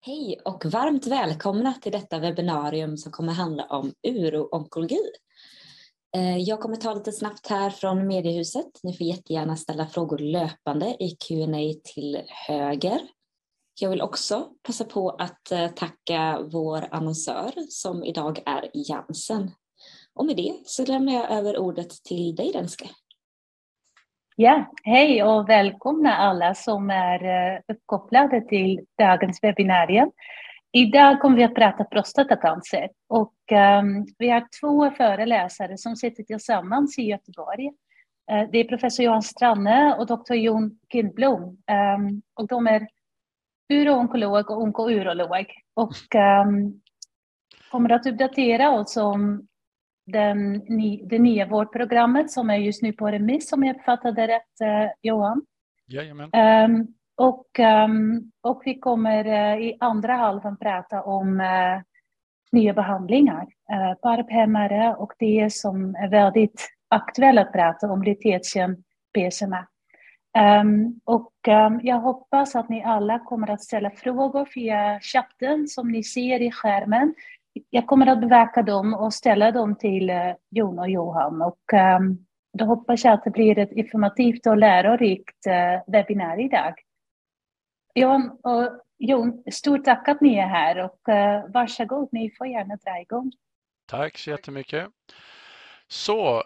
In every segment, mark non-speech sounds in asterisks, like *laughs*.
Hej och varmt välkomna till detta webbinarium som kommer handla om uro-onkologi. Eh, jag kommer ta lite snabbt här från mediehuset. Ni får jättegärna ställa frågor löpande i Q&A till höger. Jag vill också passa på att eh, tacka vår annonsör som idag är Jansen. Och med det så lämnar jag över ordet till dig Denske. Ja, hej och välkomna alla som är eh, uppkopplade till dagens webbinarium. Idag kommer vi att prata prostatacancer och um, vi har två föreläsare som sitter tillsammans i Göteborg. Uh, det är professor Johan Stranne och doktor Jon Kindblom um, och de är uro-onkolog och onkourolog och um, kommer att uppdatera oss om den, det nya vårdprogrammet som är just nu på remiss, om jag uppfattade rätt, eh, Johan. Jajamän. Um, och, um, och vi kommer uh, i andra halvan prata om uh, nya behandlingar, uh, parphämmare och det som är väldigt aktuellt att prata om, litietium PSMA. Um, och um, jag hoppas att ni alla kommer att ställa frågor via chatten som ni ser i skärmen jag kommer att bevaka dem och ställa dem till eh, Jon och Johan. Och ehm, då hoppas jag att det blir ett informativt och lärorikt eh, webbinarium idag. Jon och Jon, stort tack att ni är här och eh, varsågod, ni får gärna dra igång. Tack så jättemycket. Så,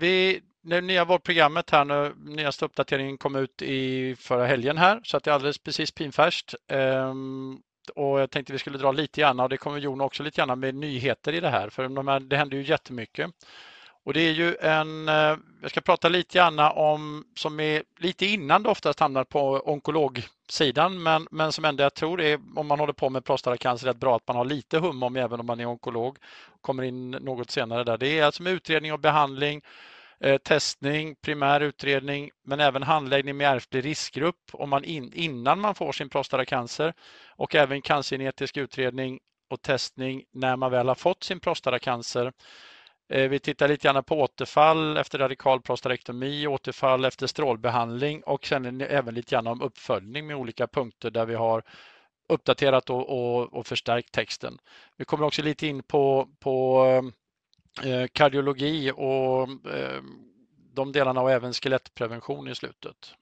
vi, det nya vårdprogrammet här nu, nyaste uppdateringen kom ut i förra helgen här så att det är alldeles precis pinfärskt. Ehm, och jag tänkte vi skulle dra lite grann och det kommer Jon också lite grann med nyheter i det här för de här, det händer ju jättemycket. Och det är ju en, eh, jag ska prata lite grann om, som är lite innan det oftast hamnar på onkologsidan men, men som ändå jag tror är, om man håller på med prostatacancer, rätt bra att man har lite hum om även om man är onkolog. Kommer in något senare där. Det är alltså med utredning och behandling Eh, testning, primär utredning, men även handläggning med ärftlig riskgrupp om man in, innan man får sin prostatacancer och även cancergenetisk utredning och testning när man väl har fått sin prostatacancer. Eh, vi tittar lite grann på återfall efter radikal prostatektomi, återfall efter strålbehandling och sen även lite grann om uppföljning med olika punkter där vi har uppdaterat och, och, och förstärkt texten. Vi kommer också lite in på, på eh, Eh, kardiologi och eh, de delarna och även skelettprevention i slutet.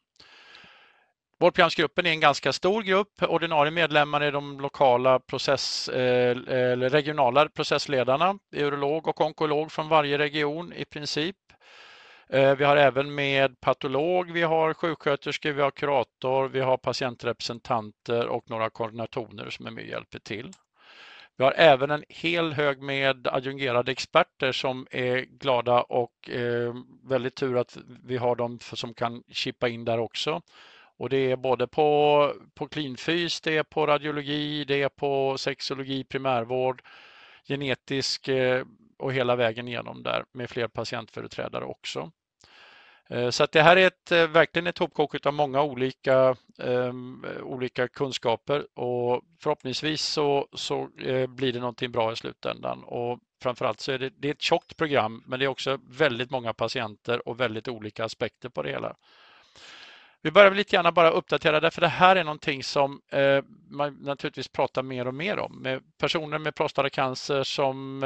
Vårdprogramsgruppen är en ganska stor grupp. Ordinarie medlemmar är de lokala process, eh, eller regionala processledarna, urolog och onkolog från varje region i princip. Eh, vi har även med patolog, vi har sjuksköterskor, vi har kurator, vi har patientrepresentanter och några koordinatorer som är med och hjälper till. Vi har även en hel hög med adjungerade experter som är glada och eh, väldigt tur att vi har dem som kan chippa in där också. Och det är både på, på klinfys, det är på radiologi, det är på sexologi, primärvård, genetisk eh, och hela vägen igenom där med fler patientföreträdare också. Eh, så att det här är ett, eh, verkligen ett hopkok av många olika, um, olika kunskaper och förhoppningsvis så, så eh, blir det någonting bra i slutändan. Och framförallt så är det, det är ett tjockt program men det är också väldigt många patienter och väldigt olika aspekter på det hela. Vi börjar lite grann bara uppdatera därför det här är någonting som eh, man naturligtvis pratar mer och mer om. Med personer med prostatacancer som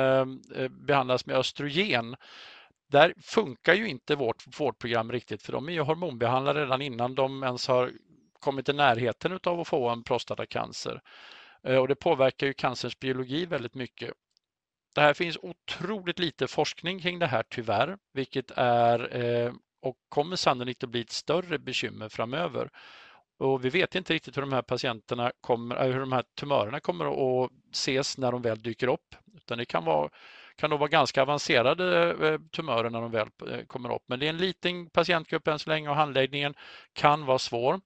eh, behandlas med östrogen där funkar ju inte vårt vårdprogram riktigt för de är ju hormonbehandlade redan innan de ens har kommit i närheten av att få en prostatacancer. Eh, och det påverkar ju cancerns biologi väldigt mycket. Det här finns otroligt lite forskning kring det här tyvärr, vilket är eh, och kommer sannolikt att bli ett större bekymmer framöver. Och vi vet inte riktigt hur de här patienterna kommer, eh, hur de här tumörerna kommer att ses när de väl dyker upp. Utan det kan vara kan då vara ganska avancerade eh, tumörer när de väl eh, kommer upp. Men det är en liten patientgrupp än så länge och handläggningen kan vara svår.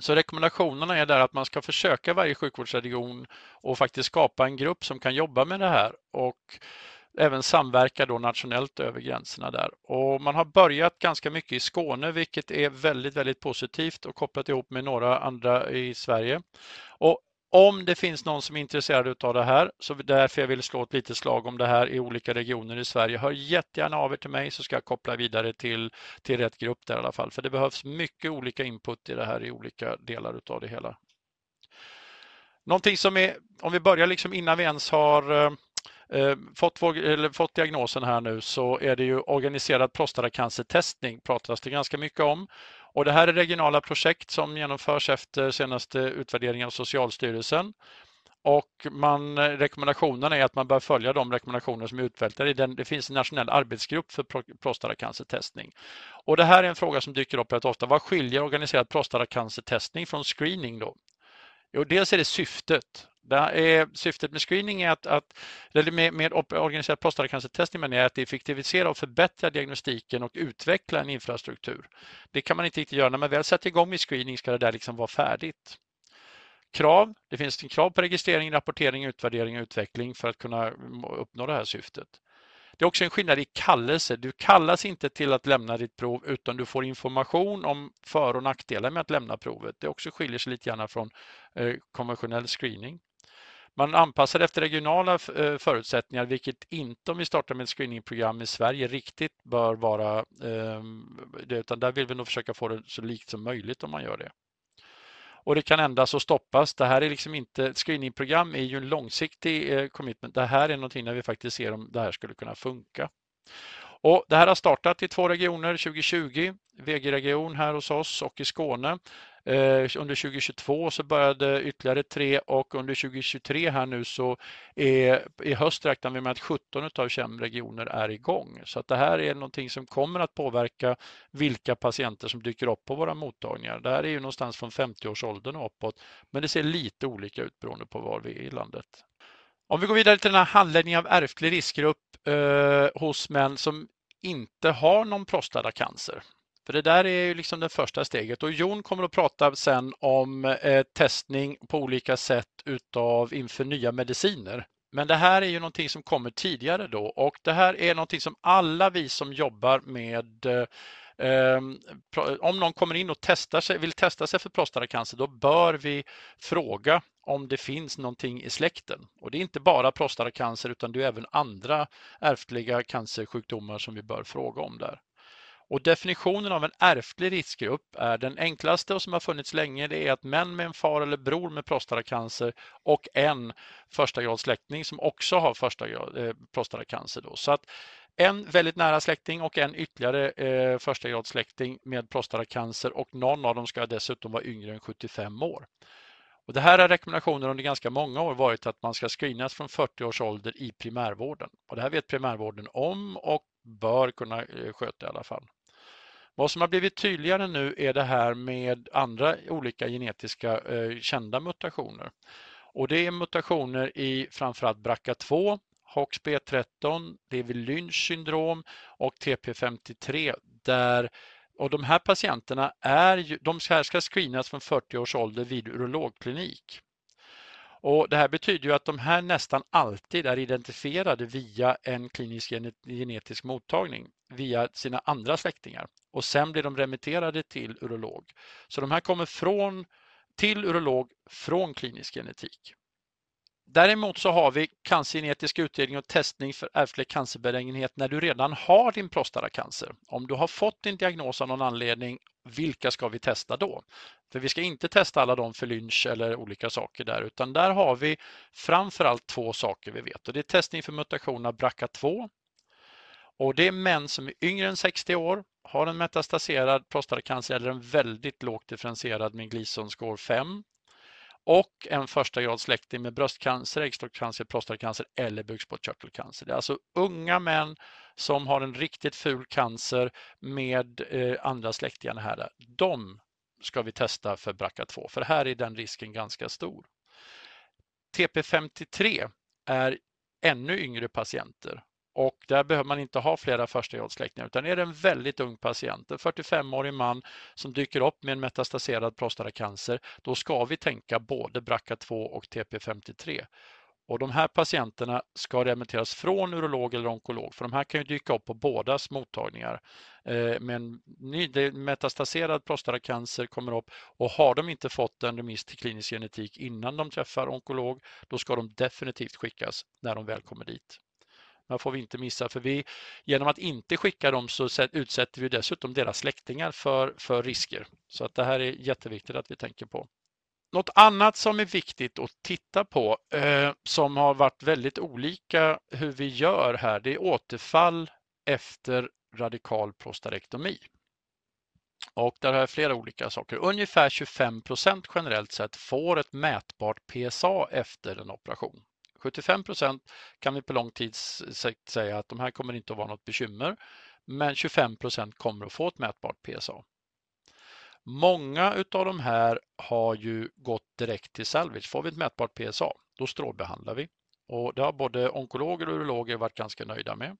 Så rekommendationerna är där att man ska försöka varje sjukvårdsregion och faktiskt skapa en grupp som kan jobba med det här och även samverka då nationellt över gränserna där. Och man har börjat ganska mycket i Skåne vilket är väldigt, väldigt positivt och kopplat ihop med några andra i Sverige. Och om det finns någon som är intresserad av det här, så därför jag vill slå ett litet slag om det här i olika regioner i Sverige, hör jättegärna av er till mig så ska jag koppla vidare till, till rätt grupp där i alla fall. För det behövs mycket olika input i det här i olika delar av det hela. Någonting som är, om vi börjar liksom innan vi ens har eh, eh, fått, vår, eller fått diagnosen här nu så är det ju organiserad prostatacancertestning pratas det ganska mycket om. Och det här är regionala projekt som genomförs efter senaste utvärderingen av Socialstyrelsen. Och man, rekommendationen är att man bör följa de rekommendationer som är utvältade. Det finns en nationell arbetsgrupp för prostatacancertestning. Och det här är en fråga som dyker upp rätt ofta. Vad skiljer organiserad prostatacancertestning från screening då? Jo, dels är det syftet. Det är, syftet med screening är att, att eller med, med organiserad prostatacancertestning är att effektivisera och förbättra diagnostiken och utveckla en infrastruktur. Det kan man inte riktigt göra. När man väl sätter igång med screening ska det där liksom vara färdigt. Krav. Det finns en krav på registrering, rapportering, utvärdering och utveckling för att kunna uppnå det här syftet. Det är också en skillnad i kallelse. Du kallas inte till att lämna ditt prov utan du får information om för och nackdelar med att lämna provet. Det också skiljer sig lite grann från eh, konventionell screening. Man anpassar efter regionala eh, förutsättningar, vilket inte om vi startar med ett screeningprogram i Sverige riktigt bör vara ehm, utan där vill vi nog försöka få det så likt som möjligt om man gör det. Och det kan ändras och stoppas. Det här är liksom inte, ett screeningprogram är ju en långsiktig eh, commitment. Det här är någonting där vi faktiskt ser om det här skulle kunna funka. Och det här har startat i två regioner 2020, VG-region här hos oss och i Skåne. Eh, under 2022 så började ytterligare tre och under 2023 här nu så är, i höst räknar vi med att 17 av 21 regioner är igång. Så att det här är någonting som kommer att påverka vilka patienter som dyker upp på våra mottagningar. Det här är ju någonstans från 50-årsåldern och uppåt, men det ser lite olika ut beroende på var vi är i landet. Om vi går vidare till den här handläggningen av ärftlig riskgrupp eh, hos män som inte har någon prostatacancer. För det där är ju liksom det första steget och Jon kommer att prata sen om eh, testning på olika sätt utav inför nya mediciner. Men det här är ju någonting som kommer tidigare då och det här är någonting som alla vi som jobbar med eh, ehm, om någon kommer in och testar sig, vill testa sig för prostatacancer, då bör vi fråga om det finns någonting i släkten. Och det är inte bara prostatacancer utan det är även andra ärftliga cancersjukdomar som vi bör fråga om där. Och definitionen av en ärftlig riskgrupp är den enklaste och som har funnits länge. Det är att män med en far eller bror med prostatacancer och en första släkting som också har första grad, eh, prostatacancer. Då. Så att en väldigt nära släkting och en ytterligare eh, första släkting med prostatacancer och någon av dem ska dessutom vara yngre än 75 år. Och det här är rekommendationer under ganska många år varit att man ska screenas från 40 års ålder i primärvården. Och det här vet primärvården om och bör kunna eh, sköta i alla fall. Vad som har blivit tydligare nu är det här med andra olika genetiska eh, kända mutationer. Och det är mutationer i framförallt BRCA2, HOXB13, Levi-Lynch syndrom och TP53 där och de här patienterna är, de ska screenas från 40 års ålder vid urologklinik. Och det här betyder ju att de här nästan alltid är identifierade via en klinisk genetisk mottagning via sina andra släktingar och sen blir de remitterade till urolog. Så de här kommer från, till urolog från klinisk genetik. Däremot så har vi cancergenetisk utredning och testning för ärftlig cancerbenägenhet när du redan har din prostatacancer. Om du har fått din diagnos av någon anledning, vilka ska vi testa då? För vi ska inte testa alla dem för lynch eller olika saker där, utan där har vi framförallt två saker vi vet. Och det är testning för mutation av BRCA2 och det är män som är yngre än 60 år, har en metastaserad prostatacancer eller en väldigt lågt differentierad med Gleason score 5 och en första grad släkting med bröstcancer, äggstockscancer, prostatacancer eller bukspottkörtelcancer. Det är alltså unga män som har en riktigt ful cancer med eh, andra släktingar här. De ska vi testa för BRCA2 för här är den risken ganska stor. TP53 är ännu yngre patienter och där behöver man inte ha flera förstagradssläckningar utan är det en väldigt ung patient, en 45-årig man som dyker upp med en metastaserad prostatacancer, då ska vi tänka både BRCA2 och TP53. Och de här patienterna ska remitteras från urolog eller onkolog för de här kan ju dyka upp på bådas mottagningar. Eh, men metastaserad prostatacancer kommer upp och har de inte fått en remiss till klinisk genetik innan de träffar onkolog, då ska de definitivt skickas när de väl kommer dit. Det får vi inte missa för vi, genom att inte skicka dem så utsätter vi dessutom deras släktingar för, för risker. Så att det här är jätteviktigt att vi tänker på. något annat som är viktigt att titta på eh, som har varit väldigt olika hur vi gör här, det är återfall efter radikal prostarektomi. Och där har jag flera olika saker. Ungefär 25 generellt sett får ett mätbart PSA efter en operation. 75 procent kan vi på lång tid säga att de här kommer inte att vara något bekymmer. Men 25 procent kommer att få ett mätbart PSA. Många utav de här har ju gått direkt till salvage. Får vi ett mätbart PSA, då strålbehandlar vi. Och det har både onkologer och urologer varit ganska nöjda med.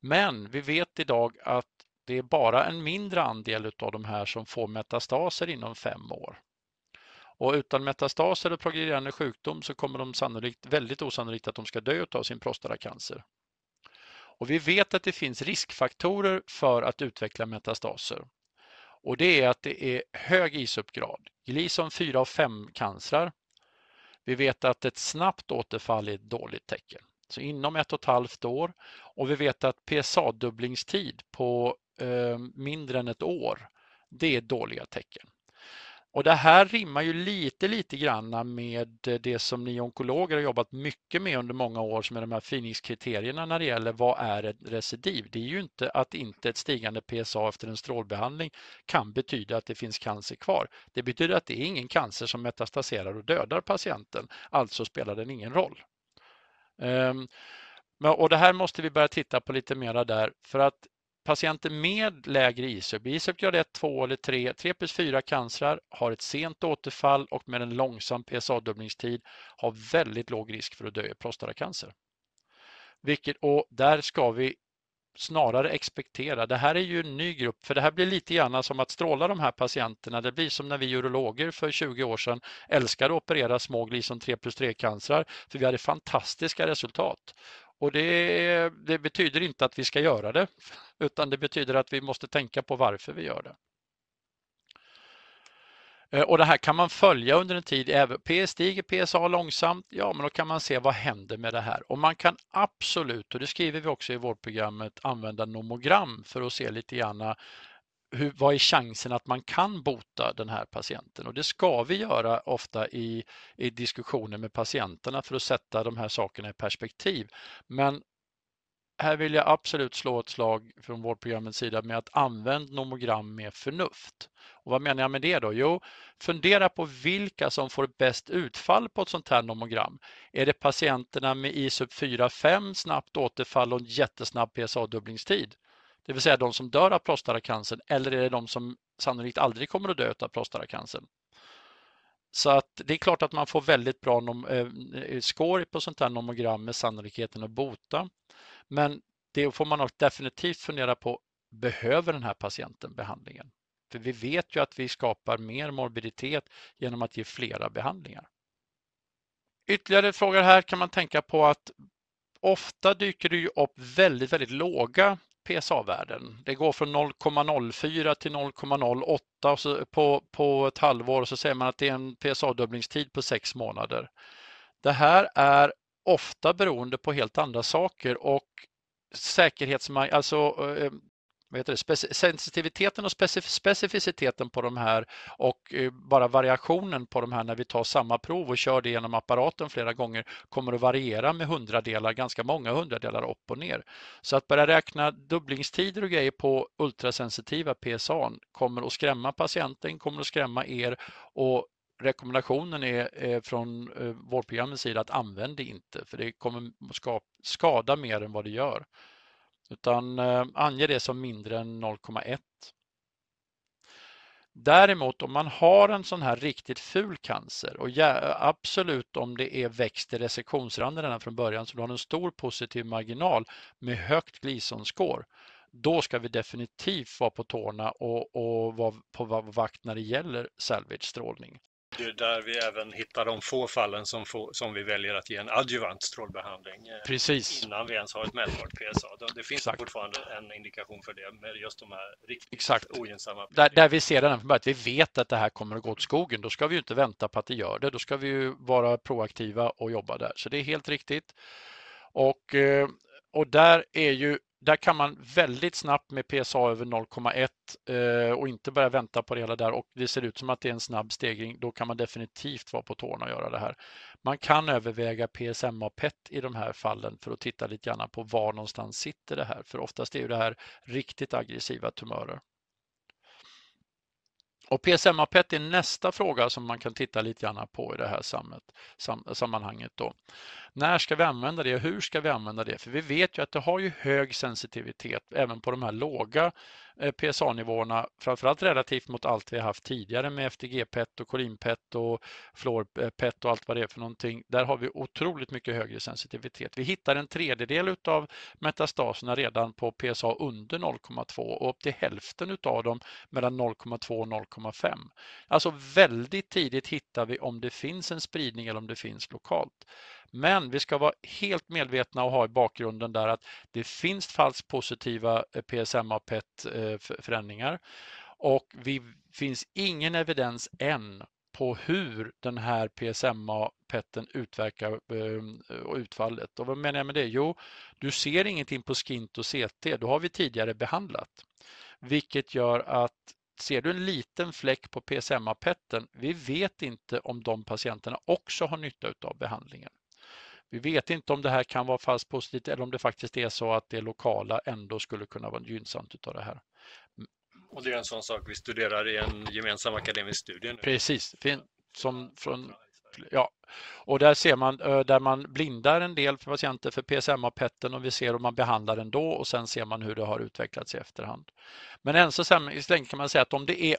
Men vi vet idag att det är bara en mindre andel av de här som får metastaser inom fem år. Och utan metastaser och progredierande sjukdom så kommer de sannolikt, väldigt osannolikt att de ska dö av sin prostatacancer. Och vi vet att det finns riskfaktorer för att utveckla metastaser. Och det är att det är hög isuppgrad. Gleason 4 och 5 cancrar. Vi vet att ett snabbt återfall är ett dåligt tecken. Så inom ett och ett halvt år. Och vi vet att PSA-dubblingstid på eh, mindre än ett år, det är dåliga tecken. Och det här rimmar ju lite, lite granna med det som ni onkologer har jobbat mycket med under många år som är de här finingskriterierna när det gäller vad är ett recidiv. Det är ju inte att inte ett stigande PSA efter en strålbehandling kan betyda att det finns cancer kvar. Det betyder att det är ingen cancer som metastaserar och dödar patienten, alltså spelar den ingen roll. Um, och det här måste vi börja titta på lite mera där för att Patienter med lägre ISUP, ISUP grad 1, 2 eller 3, 3 plus 4 cancrar har ett sent återfall och med en långsam PSA-dubblingstid har väldigt låg risk för att dö i prostatacancer. Vilket, och där ska vi snarare expektera. Det här är ju en ny grupp, för det här blir lite grann som att stråla de här patienterna. Det blir som när vi urologer för 20 år sedan älskade att operera små Gleason 3 plus 3 cancrar, för vi hade fantastiska resultat. Och det, det, betyder inte att vi ska göra det, utan det betyder att vi måste tänka på varför vi gör det. Eh, och det här kan man följa under en tid. PS stiger PSA långsamt, ja men då kan man se vad händer med det här. Och man kan absolut, och det skriver vi också i vårdprogrammet, använda nomogram för att se lite grann hur, vad är chansen att man kan bota den här patienten? Och det ska vi göra ofta i, i diskussioner med patienterna för att sätta de här sakerna i perspektiv. Men här vill jag absolut slå ett slag från vårdprogrammets sida med att använda nomogram med förnuft. Och vad menar jag med det då? Jo, fundera på vilka som får bäst utfall på ett sånt här nomogram. Är det patienterna med ISUP 4-5, snabbt återfall och jättesnabb PSA-dubblingstid? Det vill säga de som dör av prostatacancer eller är det de som sannolikt aldrig kommer att dö av prostatacancer? Så att det är klart att man får väldigt bra eh, eh, score på sånt här nomogram med sannolikheten att bota. Men det får man definitivt fundera på, behöver den här patienten behandlingen? För vi vet ju att vi skapar mer morbiditet genom att ge flera behandlingar. Ytterligare frågor här kan man tänka på att ofta dyker det ju upp väldigt, väldigt låga PSA-värden. Det går från 0,04 till 0,08 på, på ett halvår och så säger man att det är en PSA-dubblingstid på sex månader. Det här är ofta beroende på helt andra saker och säkerhetsmark alltså eh, vad heter det, sensitiviteten och specificiteten på de här och eh, bara variationen på de här när vi tar samma prov och kör det genom apparaten flera gånger kommer att variera med hundradelar, ganska många hundradelar upp och ner. Så att börja räkna dubblingstider och grejer på ultrasensitiva PSA kommer att skrämma patienten, kommer att skrämma er och rekommendationen är eh, från eh, vårdprogrammets sida att använd det inte för det kommer skada mer än vad det gör. Utan eh, ange det som mindre än 0,1. Däremot om man har en sån här riktigt ful cancer och ja, absolut om det är växt i resektionsranden redan från början så du har en stor positiv marginal med högt Gleason-score då ska vi definitivt vara på tårna och, och vara på vakt när det gäller salvage-strålning. Det är där vi även hittar de få fallen som, få, som vi väljer att ge en adjuvant strålbehandling eh, Precis. innan vi ens har ett mätbart PSA. Det finns Exakt. fortfarande en indikation för det med just de här riktigt Exakt. ogynnsamma. Där, där vi ser den att vi vet att det här kommer att gå åt skogen, då ska vi inte vänta på att det gör det. Då ska vi ju vara proaktiva och jobba där. Så det är helt riktigt. Och, eh, och där är ju där kan man väldigt snabbt med PSA över 0,1 eh, och inte börja vänta på det hela där och det ser ut som att det är en snabb stegring, då kan man definitivt vara på tårna och göra det här. Man kan överväga PSMA PET i de här fallen för att titta lite grann på var någonstans sitter det här, för oftast är det här riktigt aggressiva tumörer. Och PSMA-PET är nästa fråga som man kan titta lite grann på i det här sammanhanget. Då. När ska vi använda det och hur ska vi använda det? För vi vet ju att det har ju hög sensitivitet även på de här låga Eh, PSA-nivåerna, framförallt relativt mot allt vi haft tidigare med FTG-PET och Corin-PET och Fluor-PET och allt vad det är för någonting. Där har vi otroligt mycket högre sensitivitet. Vi hittar en tredjedel av metastaserna redan på PSA under 0,2 och upp till hälften av dem mellan 0,2 och 0,5. Alltså väldigt tidigt hittar vi om det finns en spridning eller om det finns lokalt. Men vi ska vara helt medvetna och ha i bakgrunden där att det finns falskt positiva eh, PSMA PET-förändringar och det eh, finns ingen evidens än på hur den här PSMA-PETen utverkar ehm, och utfallet. Och vad menar jag med det? Jo, du ser ingenting på SKINT och CT, då har vi tidigare behandlat. Vilket gör att ser du en liten fläck på PSMA-PETen, vi vet inte om de patienterna också har nytta av behandlingen. Vi vet inte om det här kan vara falskt positivt eller om det faktiskt är så att det lokala ändå skulle kunna vara gynnsamt utav det här. Och det är en sån sak vi studerar i en gemensam akademisk studie. Nu. Precis, som från, ja. och där ser man där man blindar en del för patienter för PSMA-PETen och vi ser om man behandlar den då och sen ser man hur det har utvecklats i efterhand. Men än så länge kan man säga att om det är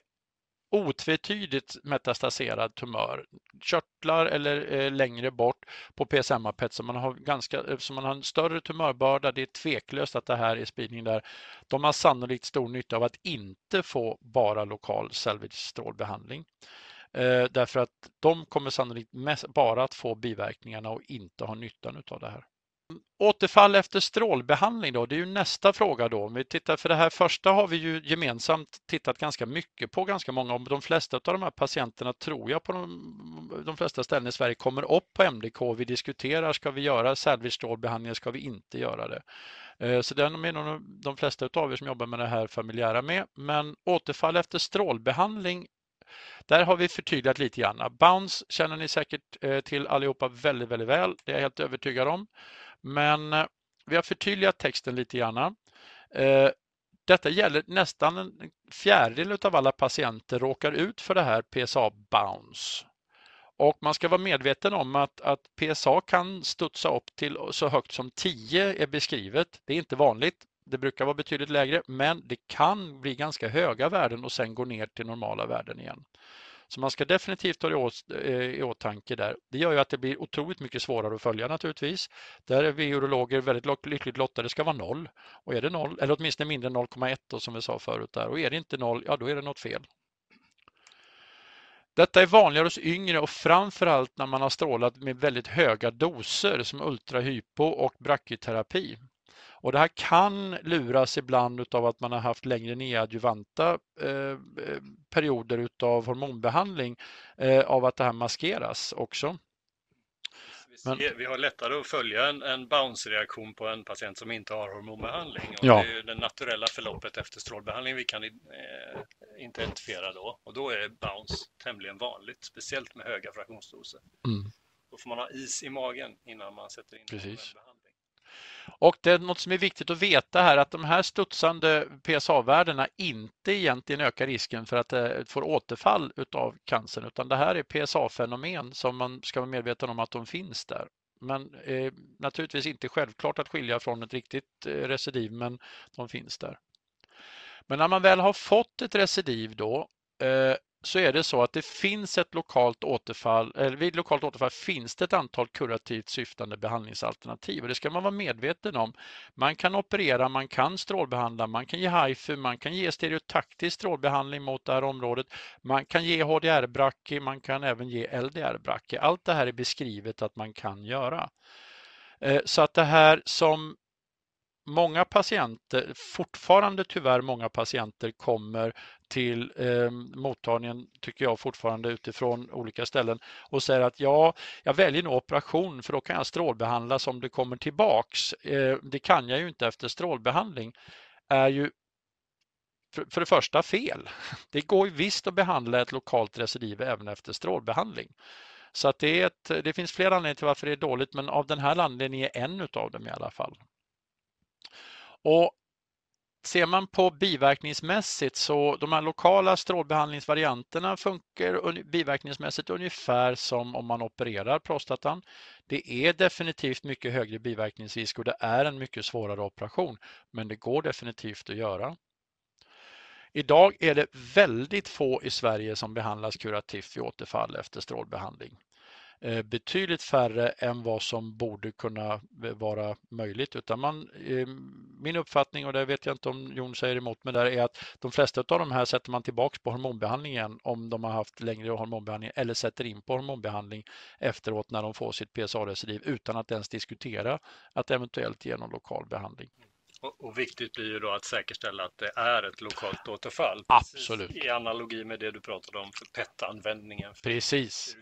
otvetydigt metastaserad tumör, körtlar eller eh, längre bort på PSMA-PET så man har, ganska, eh, så man har en större tumörbörda, det är tveklöst att det här är spridning där. De har sannolikt stor nytta av att inte få bara lokal salvage-strålbehandling. Eh, därför att de kommer sannolikt mest, bara att få biverkningarna och inte ha nyttan av det här. Återfall efter strålbehandling då, det är ju nästa fråga då. Om vi tittar, för det här första har vi ju gemensamt tittat ganska mycket på ganska många. Om de flesta av de här patienterna tror jag på de, de flesta ställen i Sverige kommer upp på MDK. Vi diskuterar, ska vi göra salvage ska vi inte göra det? Eh, så den är nog de flesta av er som jobbar med det här familjära med. Men återfall efter strålbehandling där har vi förtydligat lite grann. Bounce känner ni säkert eh, till allihopa väldigt, väldigt väl. Det är jag helt övertygad om. Men eh, vi har förtydligat texten lite grann. Eh, detta gäller nästan en fjärdedel av alla patienter råkar ut för det här PSA bounce. Och man ska vara medveten om att, att PSA kan studsa upp till så högt som 10 är beskrivet. Det är inte vanligt. Det brukar vara betydligt lägre, men det kan bli ganska höga värden och sen gå ner till normala värden igen. Så man ska definitivt ha det eh, i åtanke där. Det gör ju att det blir otroligt mycket svårare att följa naturligtvis. Där är vi urologer väldigt lyckligt lottade. Det ska vara noll. Och är det noll, eller åtminstone mindre än 0,1 som vi sa förut där. Och är det inte noll, ja då är det något fel. Detta är vanligare hos yngre och framförallt när man har strålat med väldigt höga doser som ultrahypo och brachyterapi. Och det här kan luras ibland av att man har haft längre neadjuvanta eh, perioder utav hormonbehandling eh, av att det här maskeras också. Men, vi har lättare att följa en, en bounce-reaktion på en patient som inte har hormonbehandling. Och ja. Det är det naturella förloppet efter strålbehandling vi kan eh, identifiera då. Och då är bounce tämligen vanligt, speciellt med höga fraktionsdoser. Mm. Då får man ha is i magen innan man sätter in Precis. Och det är något som är viktigt att veta här att de här studsande PSA-värdena inte egentligen ökar risken för att det får återfall utav cancern utan det här är PSA-fenomen som man ska vara medveten om att de finns där. Men eh, naturligtvis inte självklart att skilja från ett riktigt eh, recidiv men de finns där. Men när man väl har fått ett recidiv då eh, så är det så att det finns ett lokalt återfall, eller vid lokalt återfall finns det ett antal kurativt syftande behandlingsalternativ och det ska man vara medveten om. Man kan operera, man kan strålbehandla, man kan ge HIFU, man kan ge stereotaktisk strålbehandling mot det här området, man kan ge HDR-bracke, man kan även ge LDR-bracke. Allt det här är beskrivet att man kan göra. Eh, så att det här som många patienter, fortfarande tyvärr många patienter kommer till eh, mottagningen, tycker jag fortfarande utifrån olika ställen och säger att ja, jag väljer nog operation för då kan jag strålbehandlas om det kommer tillbaks. Eh, det kan jag ju inte efter strålbehandling. är ju för, för det första fel. *laughs* Det går ju visst att behandla ett lokalt recidiv även efter strålbehandling. Så att det, är ett, det finns flera anledningar till varför det är dåligt men av den här anledningen är en utav dem i alla fall. Och Ser man på biverkningsmässigt så de här lokala strålbehandlingsvarianterna funkar biverkningsmässigt ungefär som om man opererar prostatan. Det är definitivt mycket högre biverkningsrisk och det är en mycket svårare operation men det går definitivt att göra. Idag är det väldigt få i Sverige som behandlas kurativt vid återfall efter strålbehandling. Eh, betydligt färre än vad som borde kunna vara möjligt. Utan man, eh, min uppfattning, och det vet jag inte om Jon säger emot mig där, är att de flesta av de här sätter man tillbaks på hormonbehandling igen om de har haft längre hormonbehandling eller sätter in på hormonbehandling efteråt när de får sitt PSA-recidiv utan att ens diskutera att eventuellt ge någon lokal behandling. Och, och, viktigt blir ju då att säkerställa att det är ett lokalt återfall. Absolut. I analogi med det du pratade om för PET-användningen. Precis.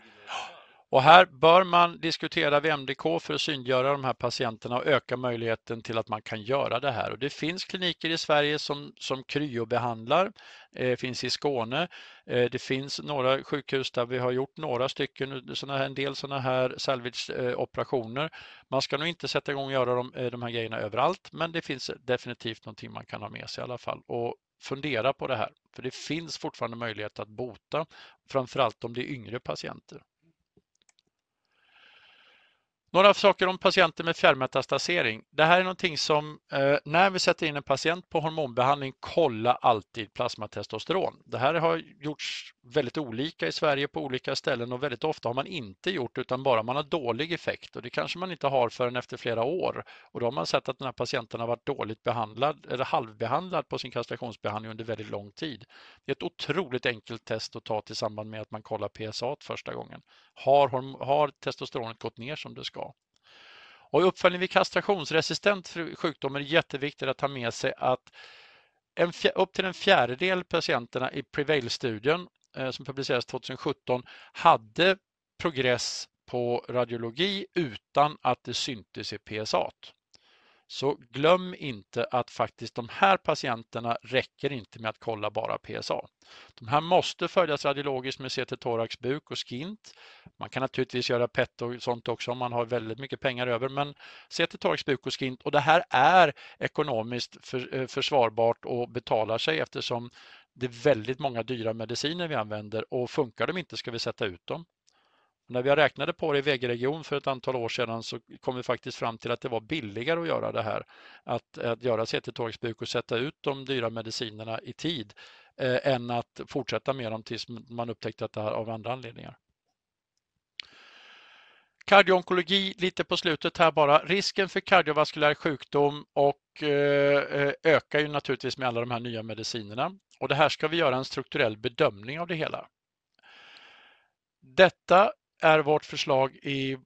Och här bör man diskutera VMDK för att synliggöra de här patienterna och öka möjligheten till att man kan göra det här. Och det finns kliniker i Sverige som, som kryobehandlar, eh, finns i Skåne. Eh, det finns några sjukhus där vi har gjort några stycken, eh, såna här, en del sådana här salvage-operationer. Eh, man ska nog inte sätta igång och göra de, eh, de här grejerna överallt, men det finns definitivt någonting man kan ha med sig i alla fall. Och fundera på det här, för det finns fortfarande möjlighet att bota, framförallt om det är yngre patienter. Några saker om patienter med fjärrmetastasering. Det här är någonting som eh, när vi sätter in en patient på hormonbehandling, kolla alltid plasmatestosteron. Det här har gjorts väldigt olika i Sverige på olika ställen och väldigt ofta har man inte gjort utan bara man har dålig effekt och det kanske man inte har förrän efter flera år. Och då har man sett att den här patienten har varit dåligt behandlad eller halvbehandlad på sin kastrationsbehandling under väldigt lång tid. Det är ett otroligt enkelt test att ta tillsammans med att man kollar PSA första gången. Har, har testosteronet gått ner som det ska? Och i uppföljning vid kastrationsresistent sjukdom är det jätteviktigt att ta med sig att en, upp till en fjärdedel patienterna i Prevail-studien eh, som publicerades 2017 hade progress på radiologi utan att det syntes i PSA. Så glöm inte att faktiskt de här patienterna räcker inte med att kolla bara PSA. De här måste följas radiologiskt med CT thorax, buk och skint. Man kan naturligtvis göra PET och sånt också om man har väldigt mycket pengar över, men CT thorax, buk och skint och det här är ekonomiskt för, eh, försvarbart och betalar sig eftersom det är väldigt många dyra mediciner vi använder och funkar de inte ska vi sätta ut dem. När vi räknade på det i VG-region för ett antal år sedan så kom vi faktiskt fram till att det var billigare att göra det här. Att, att göra CT-torgsbruk och sätta ut de dyra medicinerna i tid eh, än att fortsätta med dem tills man upptäckte att det här av andra anledningar. Kardioonkologi lite på slutet här bara. Risken för kardiovaskulär sjukdom och eh, eh ökar ju naturligtvis med alla de här nya medicinerna. Och det här ska vi göra en strukturell bedömning av det hela. Detta är vårt förslag i,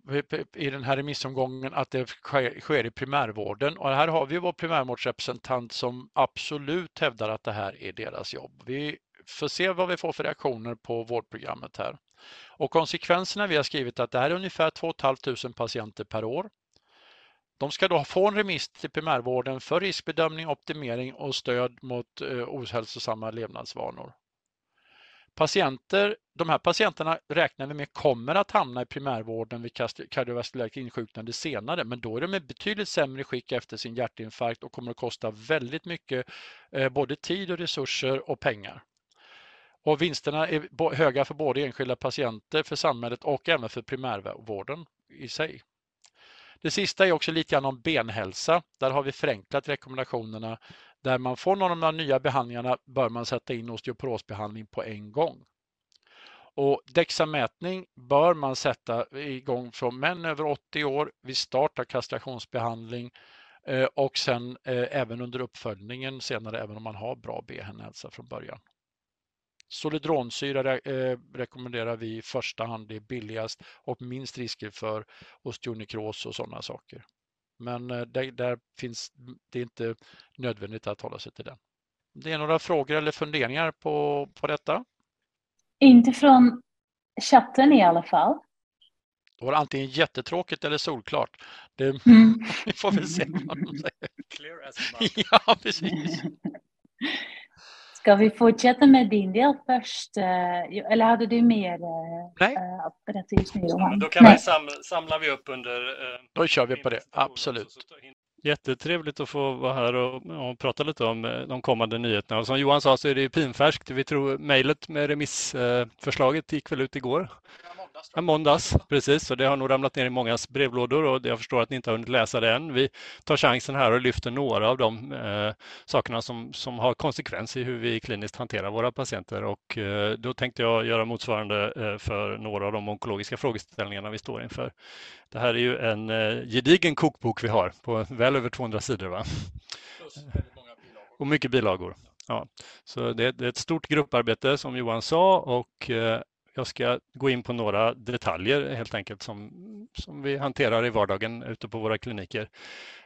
i den här remissomgången att det sker, sker i primärvården. Och här har vi vår primärvårdsrepresentant som absolut hävdar att det här är deras jobb. Vi får se vad vi får för reaktioner på vårdprogrammet här. Och konsekvenserna vi har skrivit att det här är ungefär 2 500 patienter per år. De ska då få en remiss till primärvården för riskbedömning, optimering och stöd mot eh, ohälsosamma levnadsvanor. Patienter, de här patienterna räknar vi med kommer att hamna i primärvården vid kardiovaskulärt insjuknande senare, men då är de i betydligt sämre skick efter sin hjärtinfarkt och kommer att kosta väldigt mycket eh, både tid och resurser och pengar. Och vinsterna är höga för både enskilda patienter, för samhället och även för primärvården i sig. Det sista är också lite grann om benhälsa. Där har vi förenklat rekommendationerna där man får någon av de nya behandlingarna bör man sätta in osteoporosbehandling på en gång. Och dexamätning bör man sätta igång från män över 80 år vid start av kastrationsbehandling eh, och sen eh, även under uppföljningen senare även om man har bra benhälsa från början. Solidronsyra eh, rekommenderar vi i första hand, det är billigast och minst risker för osteonekros och sådana saker. Men det, där finns, det är inte nödvändigt att hålla sig till den. Det är några frågor eller funderingar på, på detta? Inte från chatten i alla fall. Det var antingen jättetråkigt eller solklart. Det, mm. *laughs* vi får väl se vad de säger. Clear as *laughs* Ja, precis. *laughs* Ska vi fortsätta med din del först? Eh, eller hade du mer eh, Nej. att berätta just nu, Johan? då kan vi samla, samlar vi upp under... Eh, då kör vi på det, absolut. Jättetrevligt att få vara här och, och, prata lite om de kommande nyheterna. Och som Johan sa så är det pinfärskt. Vi tror mejlet med remissförslaget gick väl ut igår. Ja, måndags, precis. Och det har nog ramlat ner i mångas brevlådor och jag förstår att ni inte har hunnit läsa det än. Vi tar chansen här och lyfter några av de eh, sakerna som, som har konsekvens i hur vi kliniskt hanterar våra patienter. Och eh, då tänkte jag göra motsvarande eh, för några av de onkologiska frågeställningarna vi står inför. Det här är ju en eh, gedigen kokbok vi har på väl över 200 sidor. Va? Och mycket bilagor. Ja, så det, det, är ett stort grupparbete som Johan sa och eh, jag ska gå in på några detaljer helt enkelt som, som vi hanterar i vardagen ute på våra kliniker.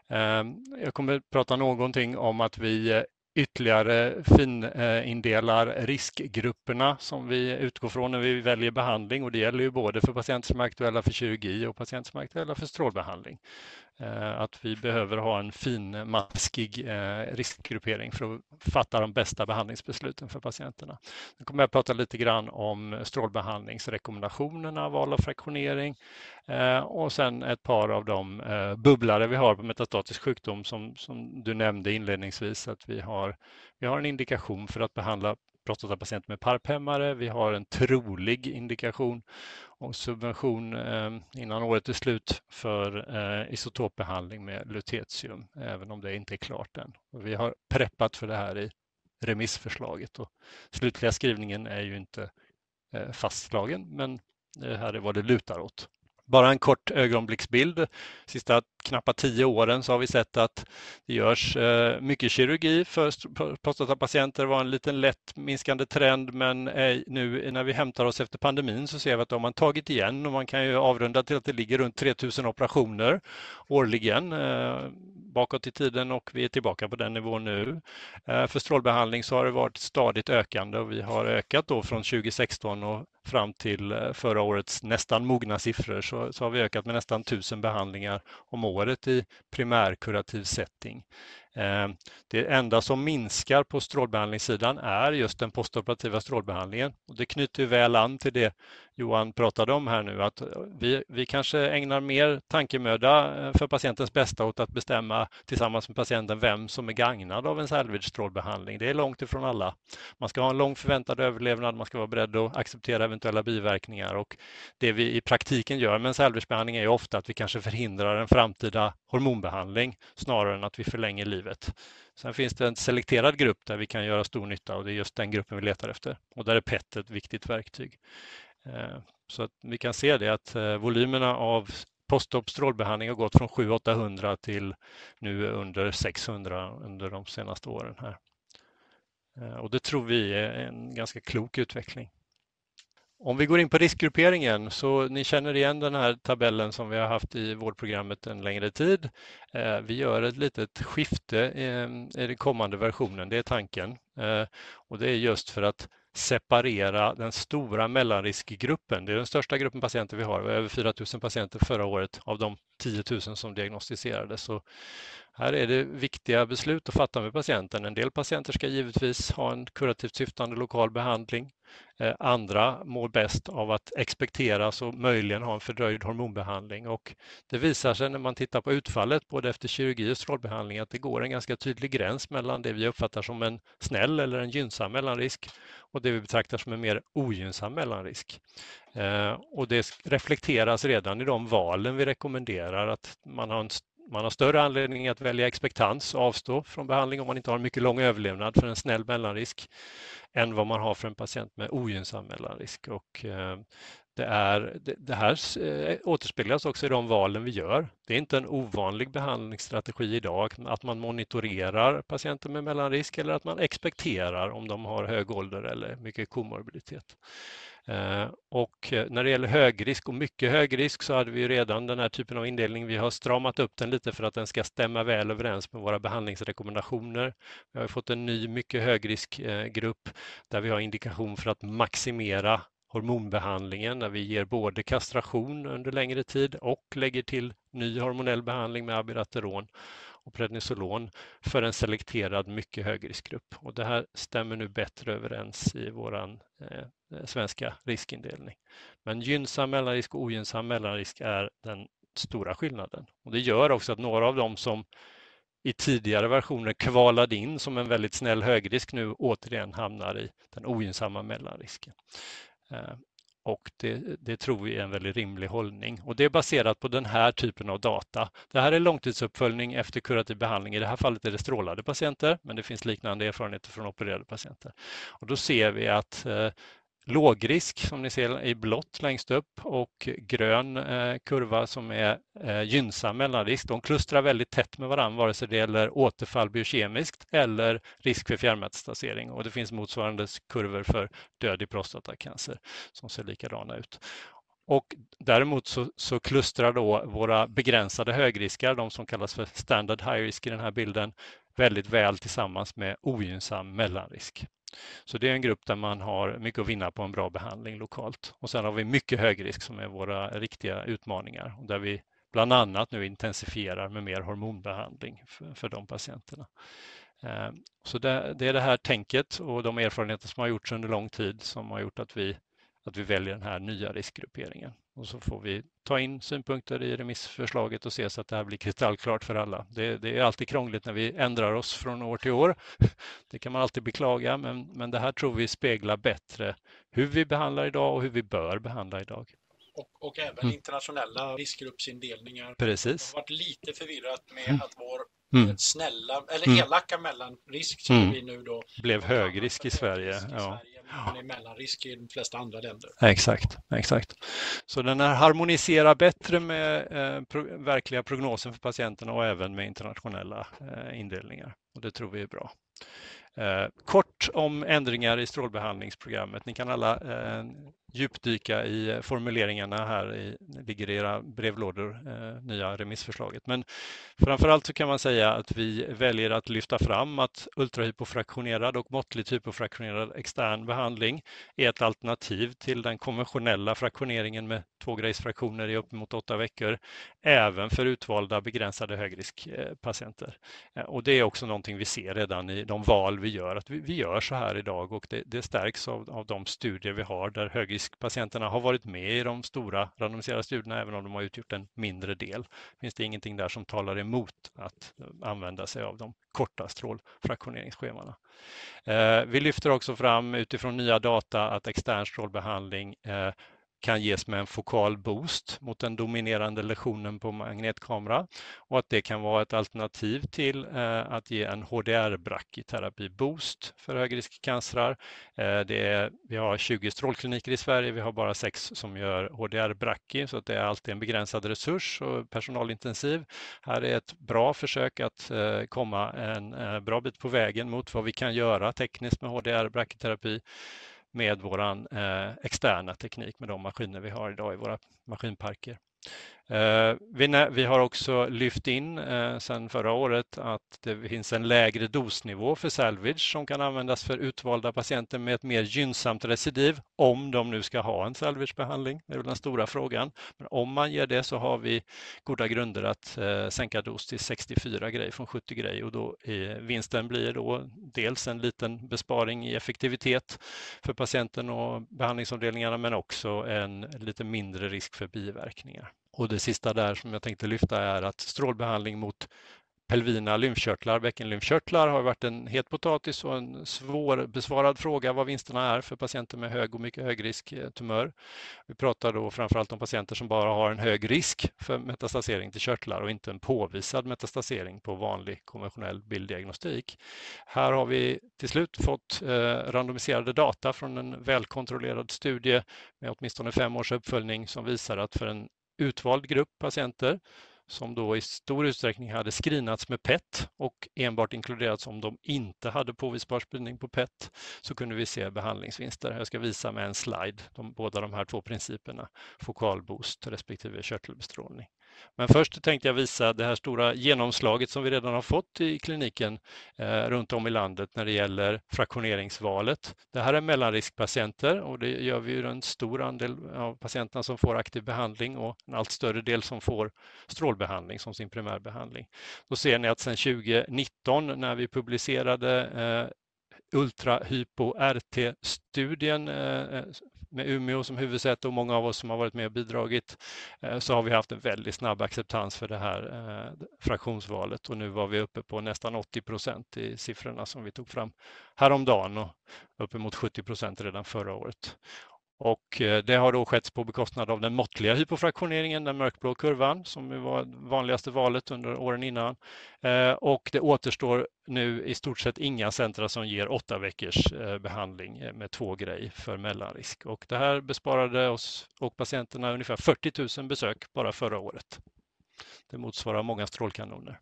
Ehm, jag kommer prata någonting om att vi ytterligare finindelar eh, riskgrupperna som vi utgår från när vi väljer behandling och det gäller ju både för patienter som är aktuella för kirurgi och patienter som är aktuella för strålbehandling. Eh, att vi behöver ha en finmaskig eh, riskgruppering för att fatta de bästa behandlingsbesluten för patienterna. Nu kommer jag prata lite grann om strålbehandlingsrekommendationerna, val av fraktionering eh, och sen ett par av de bubblare vi har på metastatisk sjukdom som, som du nämnde inledningsvis att vi har, vi har en indikation för att behandla prostatapatienter med PARP-hämmare. Vi har en trolig indikation och subvention eh, innan året är slut för eh, isotopbehandling med lutetium, även om det inte är klart än. Och vi har preppat för det här i remissförslaget och slutliga skrivningen är ju inte eh, fastslagen, men det här är vad det lutar åt. Bara en kort ögonblicksbild. Sista knappt tio åren så har vi sett att det görs eh, mycket kirurgi för prostatapatienter. Det var en liten lätt minskande trend men eh, nu när vi hämtar oss efter pandemin så ser vi att de har tagit igen och man kan ju avrunda till att det ligger runt 3000 operationer årligen eh, bakåt i tiden och vi är tillbaka på den nivån nu. För strålbehandling så har det varit stadigt ökande och vi har ökat då från 2016 och fram till eh, förra årets nästan mogna siffror så, så har vi ökat med nästan 1000 behandlingar om året i primärkurativ setting. Ehm, det enda som minskar på strålbehandlingssidan är just den postoperativa strålbehandlingen. Och det knyter väl an till det Johan pratade om här nu, att eh, vi, vi kanske ägnar mer tankemöda eh, för patientens bästa åt att bestämma tillsammans med patienten vem som är gagnad av en salvage-strålbehandling. Det är långt ifrån alla. Man ska ha en lång förväntad överlevnad, man ska vara beredd att acceptera eventuella biverkningar och det vi i praktiken gör med en salvage-behandling är ofta att vi kanske förhindrar en framtida hormonbehandling snarare än att vi förlänger livet. Sen finns det en selekterad grupp där vi kan göra stor nytta och det är just den gruppen vi letar efter och där är PET ett viktigt verktyg. Eh, så att vi kan se det att eh, volymerna av postop strålbehandling har gått från 700-800 till nu under 600 under de senaste åren här. Eh, och det tror vi är en ganska klok utveckling. Om vi går in på riskgrupperingen så ni känner igen den här tabellen som vi har haft i vårdprogrammet en längre tid. Eh, vi gör ett litet skifte ehm, i den kommande versionen, det är tanken. Eh, och det är just för att separera den stora mellanriskgruppen. Det är den största gruppen patienter vi har, över 4 000 patienter förra året av de 10 000 som diagnostiserades. Så här är det viktiga beslut att fatta med patienten. En del patienter ska givetvis ha en kurativt syftande lokal behandling. Eh, andra mår bäst av att expekteras och möjligen ha en fördröjd hormonbehandling. Och det visar sig när man tittar på utfallet både efter kirurgi och strålbehandling att det går en ganska tydlig gräns mellan det vi uppfattar som en snäll eller en gynnsam mellanrisk och det vi betraktar som en mer ogynnsam mellanrisk. Eh, och det reflekteras redan i de valen vi rekommenderar att man har en man har större anledning att välja expektans och avstå från behandling om man inte har en mycket lång överlevnad för en snäll mellanrisk än vad man har för en patient med ogynnsam mellanrisk. Och, eh, det, är, det, det här eh, återspeglas också i de valen vi gör. Det är inte en ovanlig behandlingsstrategi idag att man monitorerar patienter med mellanrisk eller att man expekterar om de har hög ålder eller mycket komorbiditet. Eh, och eh, när det gäller högrisk och mycket högrisk så hade vi redan den här typen av indelning. Vi har stramat upp den lite för att den ska stämma väl överens med våra behandlingsrekommendationer. Vi har fått en ny mycket högriskgrupp där vi har indikation för att maximera hormonbehandlingen när vi ger både kastration under längre tid och lägger till ny hormonell behandling med abirateron och prednisolon för en selekterad mycket högriskgrupp. Och det här stämmer nu bättre överens i vår eh, eh, svenska riskindelning. Men gynnsam mellanrisk och ogynnsam mellanrisk är den stora skillnaden. Och det gör också att några av dem som i tidigare versioner kvalade in som en väldigt snäll högrisk nu återigen hamnar i den ogynnsamma mellanrisken. Eh, och det, det, tror vi är en väldigt rimlig hållning. Och det är baserat på den här typen av data. Det här är långtidsuppföljning efter kurativ behandling. I det här fallet är det strålade patienter, men det finns liknande erfarenheter från opererade patienter. Och då ser vi att eh, lågrisk som ni ser i blått längst upp och grön eh, kurva som är eh, gynnsam mellanrisk. De klustrar väldigt tätt med varandra vare sig det gäller återfall biokemiskt eller risk för fjärrmetastasering och det finns motsvarande kurvor för död i prostatacancer som ser likadana ut. Och däremot så, så klustrar då våra begränsade högriskar, de som kallas för standard high risk i den här bilden, väldigt väl tillsammans med ogynnsam mellanrisk. Så det är en grupp där man har mycket att vinna på en bra behandling lokalt. Och sen har vi mycket högrisk som är våra riktiga utmaningar och där vi bland annat nu intensifierar med mer hormonbehandling för, för de patienterna. Eh, så det, det, är det här tänket och de erfarenheter som har gjorts under lång tid som har gjort att vi, att vi väljer den här nya riskgrupperingen. Och så får vi ta in synpunkter i remissförslaget och se så att det här blir kristallklart för alla. Det, det, är alltid krångligt när vi ändrar oss från år till år. *laughs* Det kan man alltid beklaga, men, men det här tror vi speglar bättre hur vi behandlar idag och hur vi bör behandla idag. Och, och även mm. internationella riskgruppsindelningar. Precis. Det har varit lite förvirrat med mm. att vår mm. snälla, eller mm. elaka mellanrisk som mm. vi nu då blev högrisk i Sverige. I ja. Men är mellanrisk i de flesta andra länder. Exakt, exakt. Så den här harmoniserar bättre med eh, pro verkliga prognosen för patienterna och även med internationella eh, indelningar. Och det tror vi är bra. Eh, kort om ändringar i strålbehandlingsprogrammet. Ni kan alla eh, djupdyka i eh, formuleringarna här, i, ligger i era brevlådor, eh, nya remissförslaget. Men framförallt så kan man säga att vi väljer att lyfta fram att ultrahypofraktionerad och måttligt hypofraktionerad extern behandling är ett alternativ till den konventionella fraktioneringen med två grejsfraktioner i uppemot åtta veckor, även för utvalda begränsade högriskpatienter. Eh, eh, och det är också någonting vi ser redan i de val vi gör, att vi, vi gör så här idag och det, det stärks av, av de studier vi har där högrisk riskpatienterna har varit med i de stora randomiserade studierna, även om de har utgjort en mindre del. Finns det ingenting där som talar emot att använda sig av de korta strålfraktioneringsschemana. Eh, vi lyfter också fram utifrån nya data att extern strålbehandling eh, kan ges med en fokal boost mot den dominerande lesionen på magnetkamera och att det kan vara ett alternativ till eh, att ge en HDR-brachyterapi boost för högriskcancrar. Eh, det är, vi har 20 strålkliniker i Sverige, vi har bara sex som gör HDR-brachy så att det är alltid en begränsad resurs och personalintensiv. Här är ett bra försök att eh, komma en bra bit på vägen mot vad vi kan göra tekniskt med HDR-brachyterapi med vår eh, externa teknik med de maskiner vi har idag i våra maskinparker. Eh, vi har också lyft in eh, sedan förra året att det finns en lägre dosnivå för salvage som kan användas för utvalda patienter med ett mer gynnsamt recidiv om de nu ska ha en salvagebehandling. Det är väl den stora frågan. Men om man ger det så har vi goda grunder att eh, sänka dos till 64 grej från 70 grej och då vinsten blir då dels en liten besparing i effektivitet för patienten och behandlingsavdelningarna men också en lite mindre risk för biverkningar. Och det sista där som jag tänkte lyfta är att strålbehandling mot pelvina lymfkörtlar, bäckenlymfkörtlar har varit en het potatis och en svårbesvarad fråga vad vinsterna är för patienter med hög och mycket högrisk eh, tumör. Vi pratar då framförallt om patienter som bara har en hög risk för metastasering till körtlar och inte en påvisad metastasering på vanlig konventionell bilddiagnostik. Här har vi till slut fått eh, randomiserade data från en välkontrollerad studie med åtminstone fem års uppföljning som visar att för en utvald grupp patienter som då i stor utsträckning hade screenats med PET och enbart inkluderats om de inte hade påvisbar spridning på PET så kunde vi se behandlingsvinster. Jag ska visa med en slide de, båda de här två principerna, fokalboost respektive körtelbestrålning. Men först tänkte jag visa det här stora genomslaget som vi redan har fått i kliniken eh, runt om i landet när det gäller fraktioneringsvalet. Det här är mellanriskpatienter och det gör vi ju en stor andel av patienterna som får aktiv behandling och en allt större del som får strålbehandling som sin primärbehandling. Då ser ni att sedan 2019 när vi publicerade eh, ultrahypo-RT-studien eh, eh, med Umeå som huvudsäte och många av oss som har varit med och bidragit eh, så har vi haft en väldigt snabb acceptans för det här eh, fraktionsvalet och nu var vi uppe på nästan 80 procent i siffrorna som vi tog fram häromdagen och uppemot 70 procent redan förra året. Och eh, det har då skett på bekostnad av den måttliga hypofraktioneringen, den mörkblå kurvan, som var vanligaste valet under åren innan. Eh, och det återstår nu i stort sett inga centra som ger åtta veckors eh, behandling med två grej för mellanrisk. Och det här besparade oss och patienterna ungefär 40 000 besök bara förra året. Det motsvarar många strålkanoner.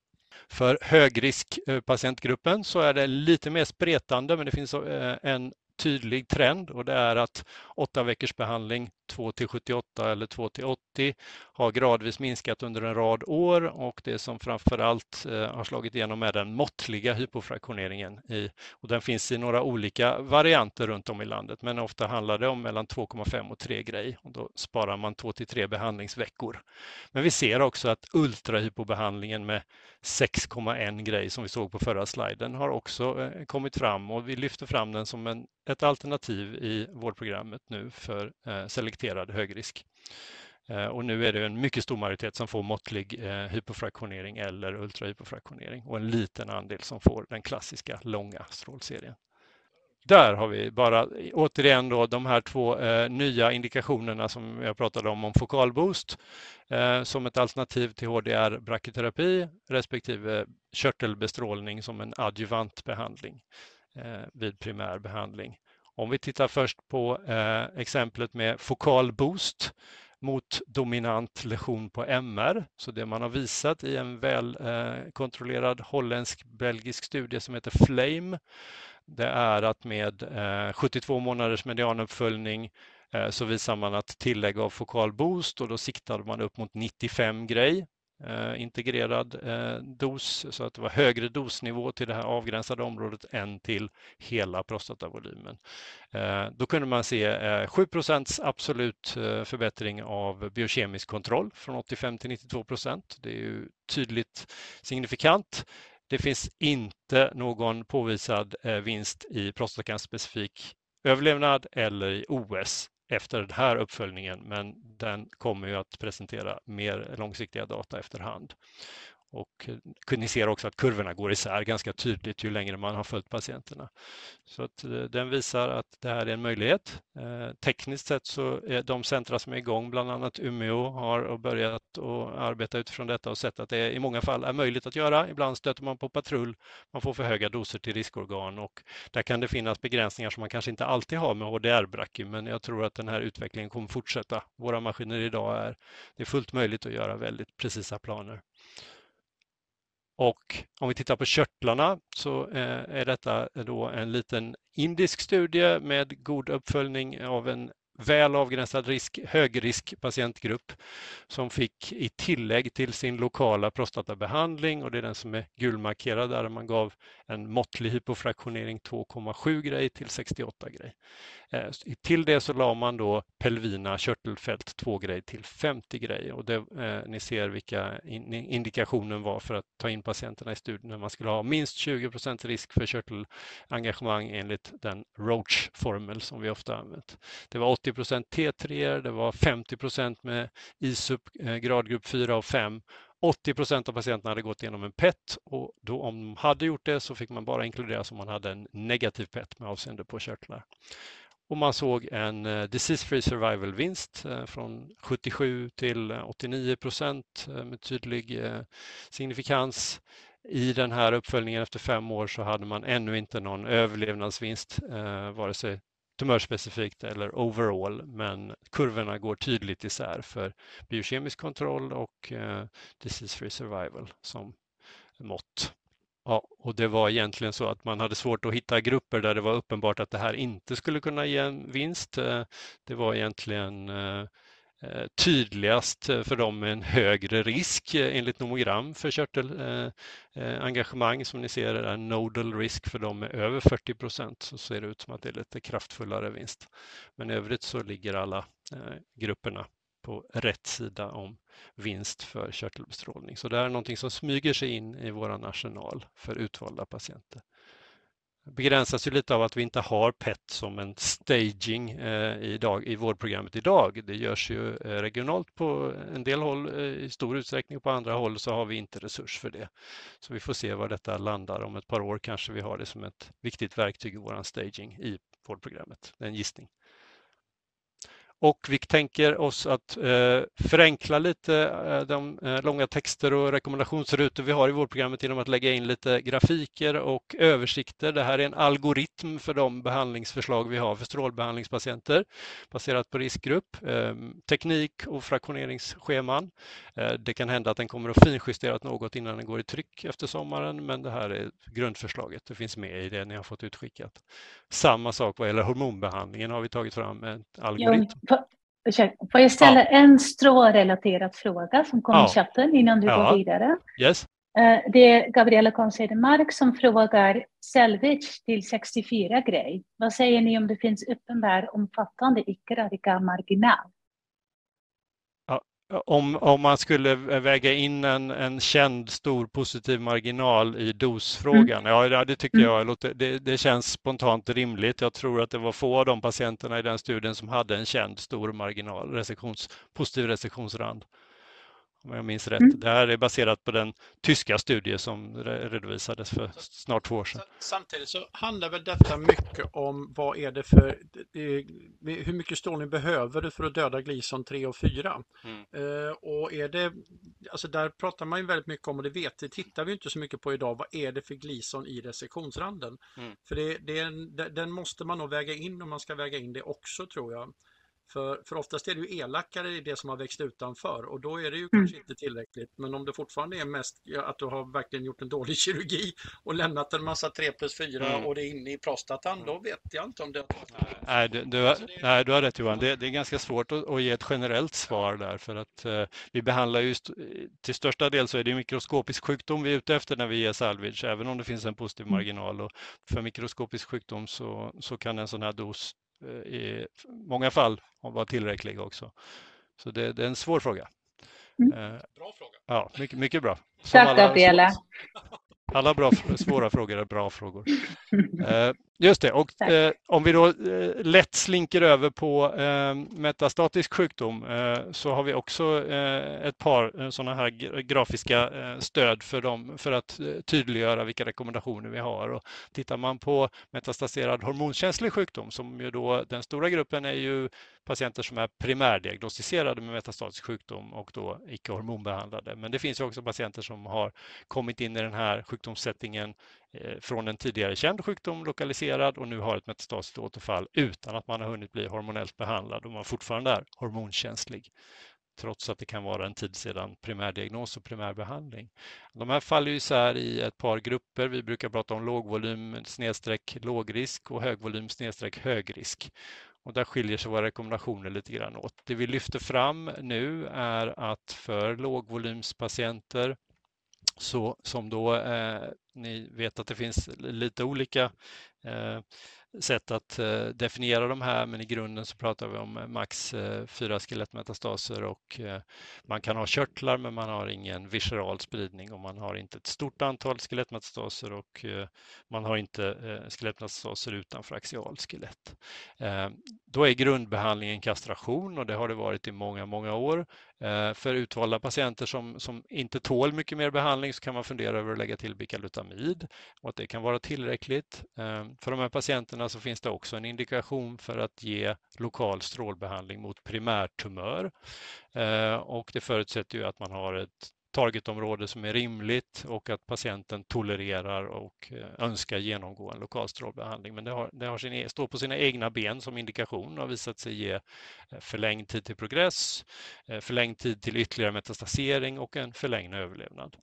För högriskpatientgruppen så är det lite mer spretande, men det finns en tydlig trend och det är att 8 veckors behandling 2 till 78 eller 2 till 80 har gradvis minskat under en rad år och det som framförallt eh, har slagit igenom är den måttliga hypofraktioneringen. I, och den finns i några olika varianter runt om i landet men ofta handlar det om mellan 2,5 och 3 grej och då sparar man 2 till 3 behandlingsveckor. Men vi ser också att ultrahypobehandlingen med 6,1 grej som vi såg på förra sliden har också eh, kommit fram och vi lyfter fram den som en, ett alternativ i vårdprogrammet nu för eh, selekterad högrisk. Eh, och nu är det en mycket stor majoritet som får måttlig hypofraktionering eller ultrahypofraktionering och en liten andel som får den klassiska långa strålserien. Där har vi bara återigen då de här två eh, nya indikationerna som jag pratade om, om fokalboost eh, som ett alternativ till HDR brachyterapi respektive körtelbestrålning som en adjuvant behandling eh, vid primär behandling. Om vi tittar först på eh, exemplet med fokalboost mot dominant lesion på MR. Så det man har visat i en välkontrollerad eh, holländsk-belgisk studie som heter FLAME, det är att med eh, 72 månaders medianuppföljning eh, så visar man att tillägg av fokal boost och då siktade man upp mot 95 grej eh, integrerad dos så att det var högre dosnivå till det här avgränsade området än till hela prostatavolymen. Då kunde man se 7% absolut förbättring av biokemisk kontroll från 85 till 92 procent. Det är ju tydligt signifikant. Det finns inte någon påvisad eh, vinst i prostatacancerspecifik överlevnad eller i OS efter den här uppföljningen, men den kommer ju att presentera mer långsiktiga data efterhand. Och eh, ni ser också att kurvorna går isär ganska tydligt ju längre man har följt patienterna. Så att eh, den visar att det här är en möjlighet. Eh, tekniskt sett så är de centra som är igång, bland annat Umeå, har börjat att arbeta utifrån detta och sett att det i många fall är möjligt att göra. Ibland stöter man på patrull, man får för höga doser till riskorgan och där kan det finnas begränsningar som man kanske inte alltid har med HDR-brachy, men jag tror att den här utvecklingen kommer fortsätta. Våra maskiner idag är, det är fullt möjligt att göra väldigt precisa planer. Och om vi tittar på körtlarna så eh, är detta då en liten indisk studie med god uppföljning av en väl avgränsad risk, högrisk patientgrupp som fick i tillägg till sin lokala prostatabehandling och det är den som är gulmarkerad där man gav en måttlig hypofraktionering 2,7 grej till 68 grej. Eh, till det så la man då pelvina körtelfält 2 grej till 50 grej och det, eh, ni ser vilka in, indikationen var för att ta in patienterna i studien när man skulle ha minst 20% risk för körtelengagemang enligt den Roach-formel som vi ofta använt. Det var 80% T3, det var 50% med ISUP eh, gradgrupp 4 och 5 80 procent av patienterna hade gått igenom en PET och då om de hade gjort det så fick man bara inkluderas om man hade en negativ PET med avseende på körtlar. Och man såg en eh, disease free survival vinst eh, från 77 till eh, 89 procent med tydlig signifikans. I den här uppföljningen efter fem år så hade man ännu inte någon överlevnadsvinst, vare sig tumörspecifikt eller overall, men kurvorna går tydligt isär för biokemisk kontroll och disease free survival som mått. Ja, och det var egentligen så att man hade svårt att hitta grupper där det var uppenbart att det här inte skulle kunna ge en vinst. Eh, det var egentligen eh, eh, tydligast för dem med en högre risk enligt nomogram för körtelengagemang. Som ni ser är nodal risk för dem med över 40 procent så ser det ut som att det är lite kraftfullare vinst. Men i övrigt så ligger alla grupperna på rätt sida om vinst för körtelbestrålning. Så det är någonting som smyger sig in i vår arsenal för utvalda patienter begränsas ju lite av att vi inte har PET som en staging eh, i, dag, i vårdprogrammet idag. Det görs ju eh, regionalt på en del håll eh, i stor utsträckning och på andra håll så har vi inte resurs för det. Så vi får se var detta landar. Om ett par år kanske vi har det som ett viktigt verktyg i vår staging i vårdprogrammet. Det är en gissning. Och vi tänker oss att eh, förenkla lite eh, de eh, långa texter och rekommendationsrutor vi har i vårdprogrammet genom att lägga in lite grafiker och översikter. Det här är en algoritm för de behandlingsförslag vi har för strålbehandlingspatienter baserat på riskgrupp, teknik och fraktioneringsscheman. Det kan hända att den kommer att finjusteras något innan den går i tryck efter sommaren, men det här är grundförslaget. Det finns med i det ni har fått utskickat. Samma sak vad gäller hormonbehandlingen har vi tagit fram en algoritm. Får jag ställa ja. en strårelaterad fråga som kom ja. i chatten innan du ja. går vidare? Yes. Eh, det är Gabriella Concedemark som frågar Selvage till 64 grej. Vad säger ni om det finns uppenbar omfattande icke-radikal marginal? Om, om man skulle väga in en, en känd stor positiv marginal i dosfrågan, mm. ja det tycker mm. jag låter, det, det, känns spontant rimligt. Jag tror att det var få av de patienterna i den studien som hade en känd stor marginal, resektions, positiv resektionsrand om jag minns rätt. Mm. Det här är baserat på den tyska studie som redovisades för snart två år sedan. Samtidigt så handlar väl detta mycket om vad är det för, hur mycket strålning behöver du för att döda Gleason 3 och 4? Mm. Uh, och är det, alltså där pratar man ju väldigt mycket om och det vet det tittar vi inte så mycket på idag, vad är det för Gleason i resektionsranden? Mm. För det, det, den måste man nog väga in om man ska väga in det också tror jag. För, för oftast är det ju elakare i det som har växt utanför och då är det ju mm. kanske inte tillräckligt. Men om det fortfarande är mest att du har verkligen gjort en dålig *laughs* kirurgi och lämnat en massa 3 plus 4 mm. och det är inne i prostatan, då vet jag inte om det Nej, du, du, har, nej, du har rätt Johan. Det, det är ganska svårt att, att, ge ett generellt svar där för att eh, vi behandlar ju till största del så är det mikroskopisk sjukdom vi är ute efter när vi ger salvage, även om det finns en positiv mm. marginal. Och för mikroskopisk sjukdom så, så kan en sån här dos i många fall vara tillräcklig också. Så det, det är en svår fråga. Mm. Eh, bra fråga. Ja, mycket, mycket bra. Tack Gabriella. Alla bra, svåra frågor är bra frågor. *laughs* Eh, just det, och eh, om vi då eh, lätt slinker över på eh, metastatisk sjukdom eh, så har vi också eh, ett par sådana här grafiska stöd för, dem, för att tydliggöra vilka rekommendationer vi har. Och tittar man på metastaserad hormonkänslig sjukdom, som ju då den stora gruppen är ju patienter som är primärdiagnostiserade med metastatisk sjukdom och då icke hormonbehandlade. Men det finns också patienter som har kommit in i den här sjukdomssättningen eh, Eh, från en tidigare känd sjukdom lokaliserad och nu har ett metastasiskt återfall utan att man har hunnit bli hormonellt behandlad och man fortfarande är hormonkänslig trots att det kan vara en tid sedan primärdiagnos och primärbehandling. De här faller isär i ett par grupper. Vi brukar prata om lågvolym snedstreck lågrisk och högvolym snedstreck högrisk. Och där skiljer sig våra rekommendationer lite grann åt. Det vi lyfter fram nu är att för lågvolymspatienter så som då eh, ni vet att det finns lite olika eh, sätt att eh, definiera de här, men i grunden så pratar vi om eh, max eh, fyra skelettmetastaser och eh, man kan ha körtlar, men man har ingen visceral spridning och man har inte ett stort antal skelettmetastaser och eh, man har inte eh, skelettmetastaser utanför axialskelett. Då är grundbehandlingen kastration och det har det varit i många, många år. Eh, för utvalda patienter som, som inte tål mycket mer behandling så kan man fundera över att lägga till bicalutamid och att det kan vara tillräckligt. Eh, för de här patienterna så finns det också en indikation för att ge lokal strålbehandling mot primärtumör eh, och det förutsätter ju att man har ett targetområde som är rimligt och att patienten tolererar och eh, önskar genomgå en lokal strålbehandling. Men det, har, det har sin, e, står på sina egna ben som indikation och har visat sig ge eh, förlängd tid till progress, eh, förlängd tid till ytterligare metastasering och en förlängd överlevnad.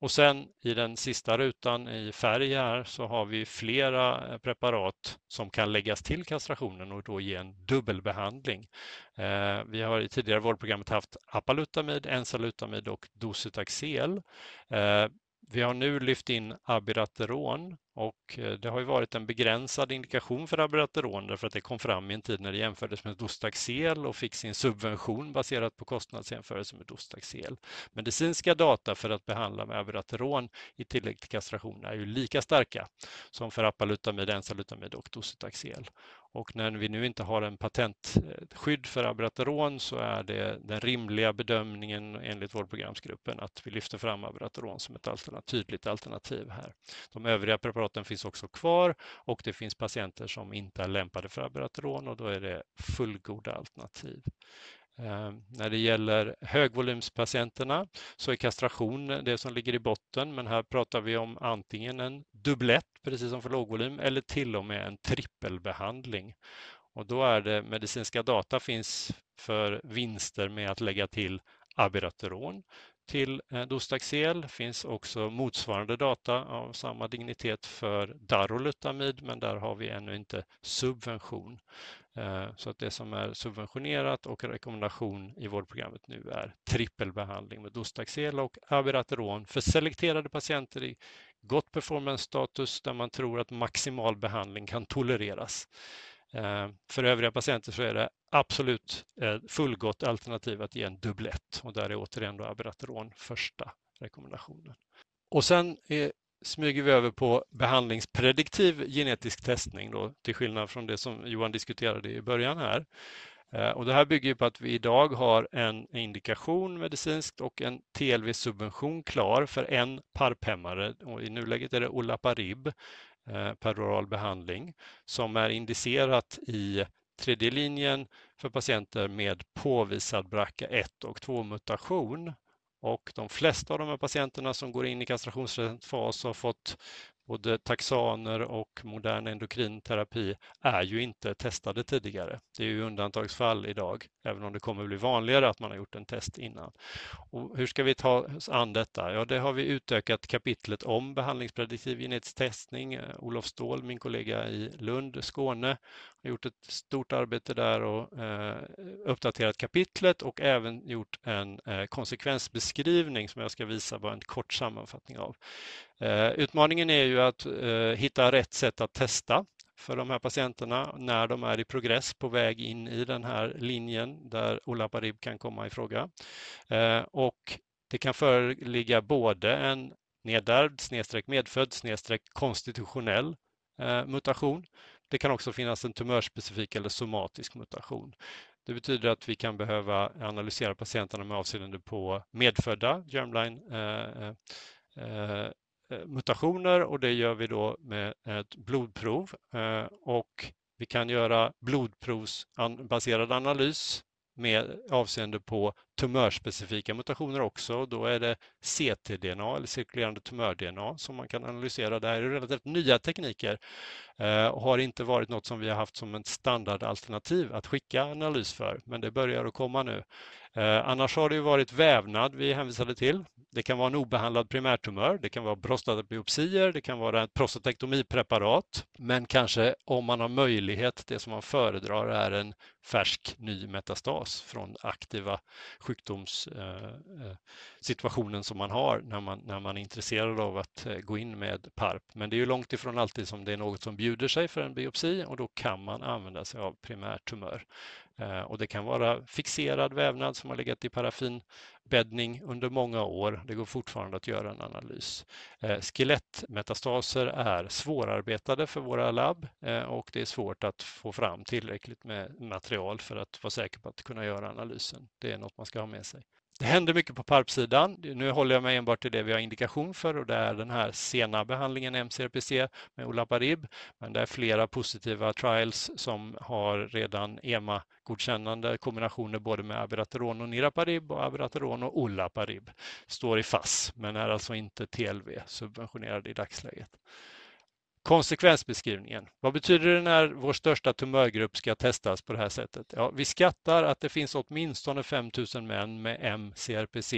Och sen i den sista rutan i färg här så har vi flera eh, preparat som kan läggas till kastrationen och då ge en dubbelbehandling. Eh, vi har i tidigare vårdprogrammet haft apalutamid, ensalutamid och docetaxel. Eh, vi har nu lyft in abirateron och eh, det har ju varit en begränsad indikation för abirateron därför att det kom fram i en tid när det jämfördes med Dostaxel och fick sin subvention baserat på kostnadsjämförelse med Dostaxel. Medicinska data för att behandla med abirateron i tillägg till kastration är ju lika starka som för apalutamid, ensalutamid och Docetaxel. Och när vi nu inte har en patentskydd för abirateron så är det den rimliga bedömningen enligt vårdprogramsgruppen att vi lyfter fram abirateron som ett alternativ, tydligt alternativ här. De övriga preparaten finns också kvar och det finns patienter som inte är lämpade för abirateron och då är det fullgoda alternativ. Ehm, när det gäller högvolymspatienterna så är kastration det som ligger i botten, men här pratar vi om antingen en dubblett, precis som för lågvolym, eller till och med en trippelbehandling. Och då är det medicinska data finns för vinster med att lägga till abirateron till eh, Dostaxel finns också motsvarande data av samma dignitet för Darolutamid, men där har vi ännu inte subvention. Eh, så att det som är subventionerat och rekommendation i vårdprogrammet nu är trippelbehandling med Dostaxel och Abirateron för selekterade patienter i gott performance-status där man tror att maximal behandling kan tolereras. Eh, för övriga patienter så är det absolut eh, fullgott alternativ att ge en dubblett och där är återigen då Abirateron första rekommendationen. Och sen är, smyger vi över på behandlingsprediktiv genetisk testning då, till skillnad från det som Johan diskuterade i början här. Och det här bygger på att vi idag har en indikation medicinskt och en TLV-subvention klar för en parphämmare och i nuläget är det Olaparib Eh, peroral behandling som är indicerat i tredje linjen för patienter med påvisad BRCA1 och 2 mutation. Och de flesta av de här patienterna som går in i kastrationsresistent fas har fått både taxaner och modern endokrinterapi är ju inte testade tidigare. Det är ju undantagsfall idag, även om det kommer bli vanligare att man har gjort en test innan. Och hur ska vi ta oss an detta? Ja, det har vi utökat kapitlet om behandlingsprediktiv genetisk testning. Eh, Olof Ståhl, min kollega i Lund, Skåne, har gjort ett stort arbete där och eh, uppdaterat kapitlet och även gjort en eh, konsekvensbeskrivning som jag ska visa bara en kort sammanfattning av. Eh, utmaningen är ju att eh, hitta rätt sätt att testa för de här patienterna när de är i progress på väg in i den här linjen där olaparib kan komma i fråga. Eh, och det kan föreligga både en nedärvd, snedstreck medfödd, snedstreck konstitutionell eh, mutation. Det kan också finnas en tumörspecifik eller somatisk mutation. Det betyder att vi kan behöva analysera patienterna med avseende på medfödda germline Eh, eh, eh mutationer och det gör vi då med ett blodprov eh, och vi kan göra blodprovsbaserad analys med avseende på tumörspecifika mutationer också. Då är det ctDNA eller cirkulerande tumör-DNA som man kan analysera. Det här är relativt nya tekniker eh, och har inte varit något som vi har haft som ett standardalternativ att skicka analys för, men det börjar att komma nu. Eh, annars har det ju varit vävnad vi hänvisade till. Det kan vara en obehandlad primärtumör, det kan vara prostatabiopsier, det kan vara ett prostatektomipreparat. Men kanske om man har möjlighet, det som man föredrar är en färsk ny metastas från aktiva sjukdomssituationen eh, eh, som man har när man, när man är intresserad av att gå in med PARP. Men det är ju långt ifrån alltid som det är något som bjuder sig för en biopsi och då kan man använda sig av primärtumör. Eh, och det kan vara fixerad vävnad som har legat i paraffinbäddning under många år. Det går fortfarande att göra en analys. Eh, skelettmetastaser är svårarbetade för våra labb eh, och det är svårt att få fram tillräckligt med material för att vara säker på att kunna göra analysen. Det är något man ska ha med sig. Det händer mycket på PARP-sidan. Nu håller jag mig enbart till det vi har indikation för och det är den här sena behandlingen MCRPC med olaparib. Men det är flera positiva trials som har redan EMA-godkännande kombinationer både med abiraterone och niraparib och abiraterone och olaparib. Står i FASS men är alltså inte TLV subventionerad i dagsläget. Konsekvensbeskrivningen. Vad betyder det när vår största tumörgrupp ska testas på det här sättet? Ja, vi skattar att det finns åtminstone 5000 män med MCRPC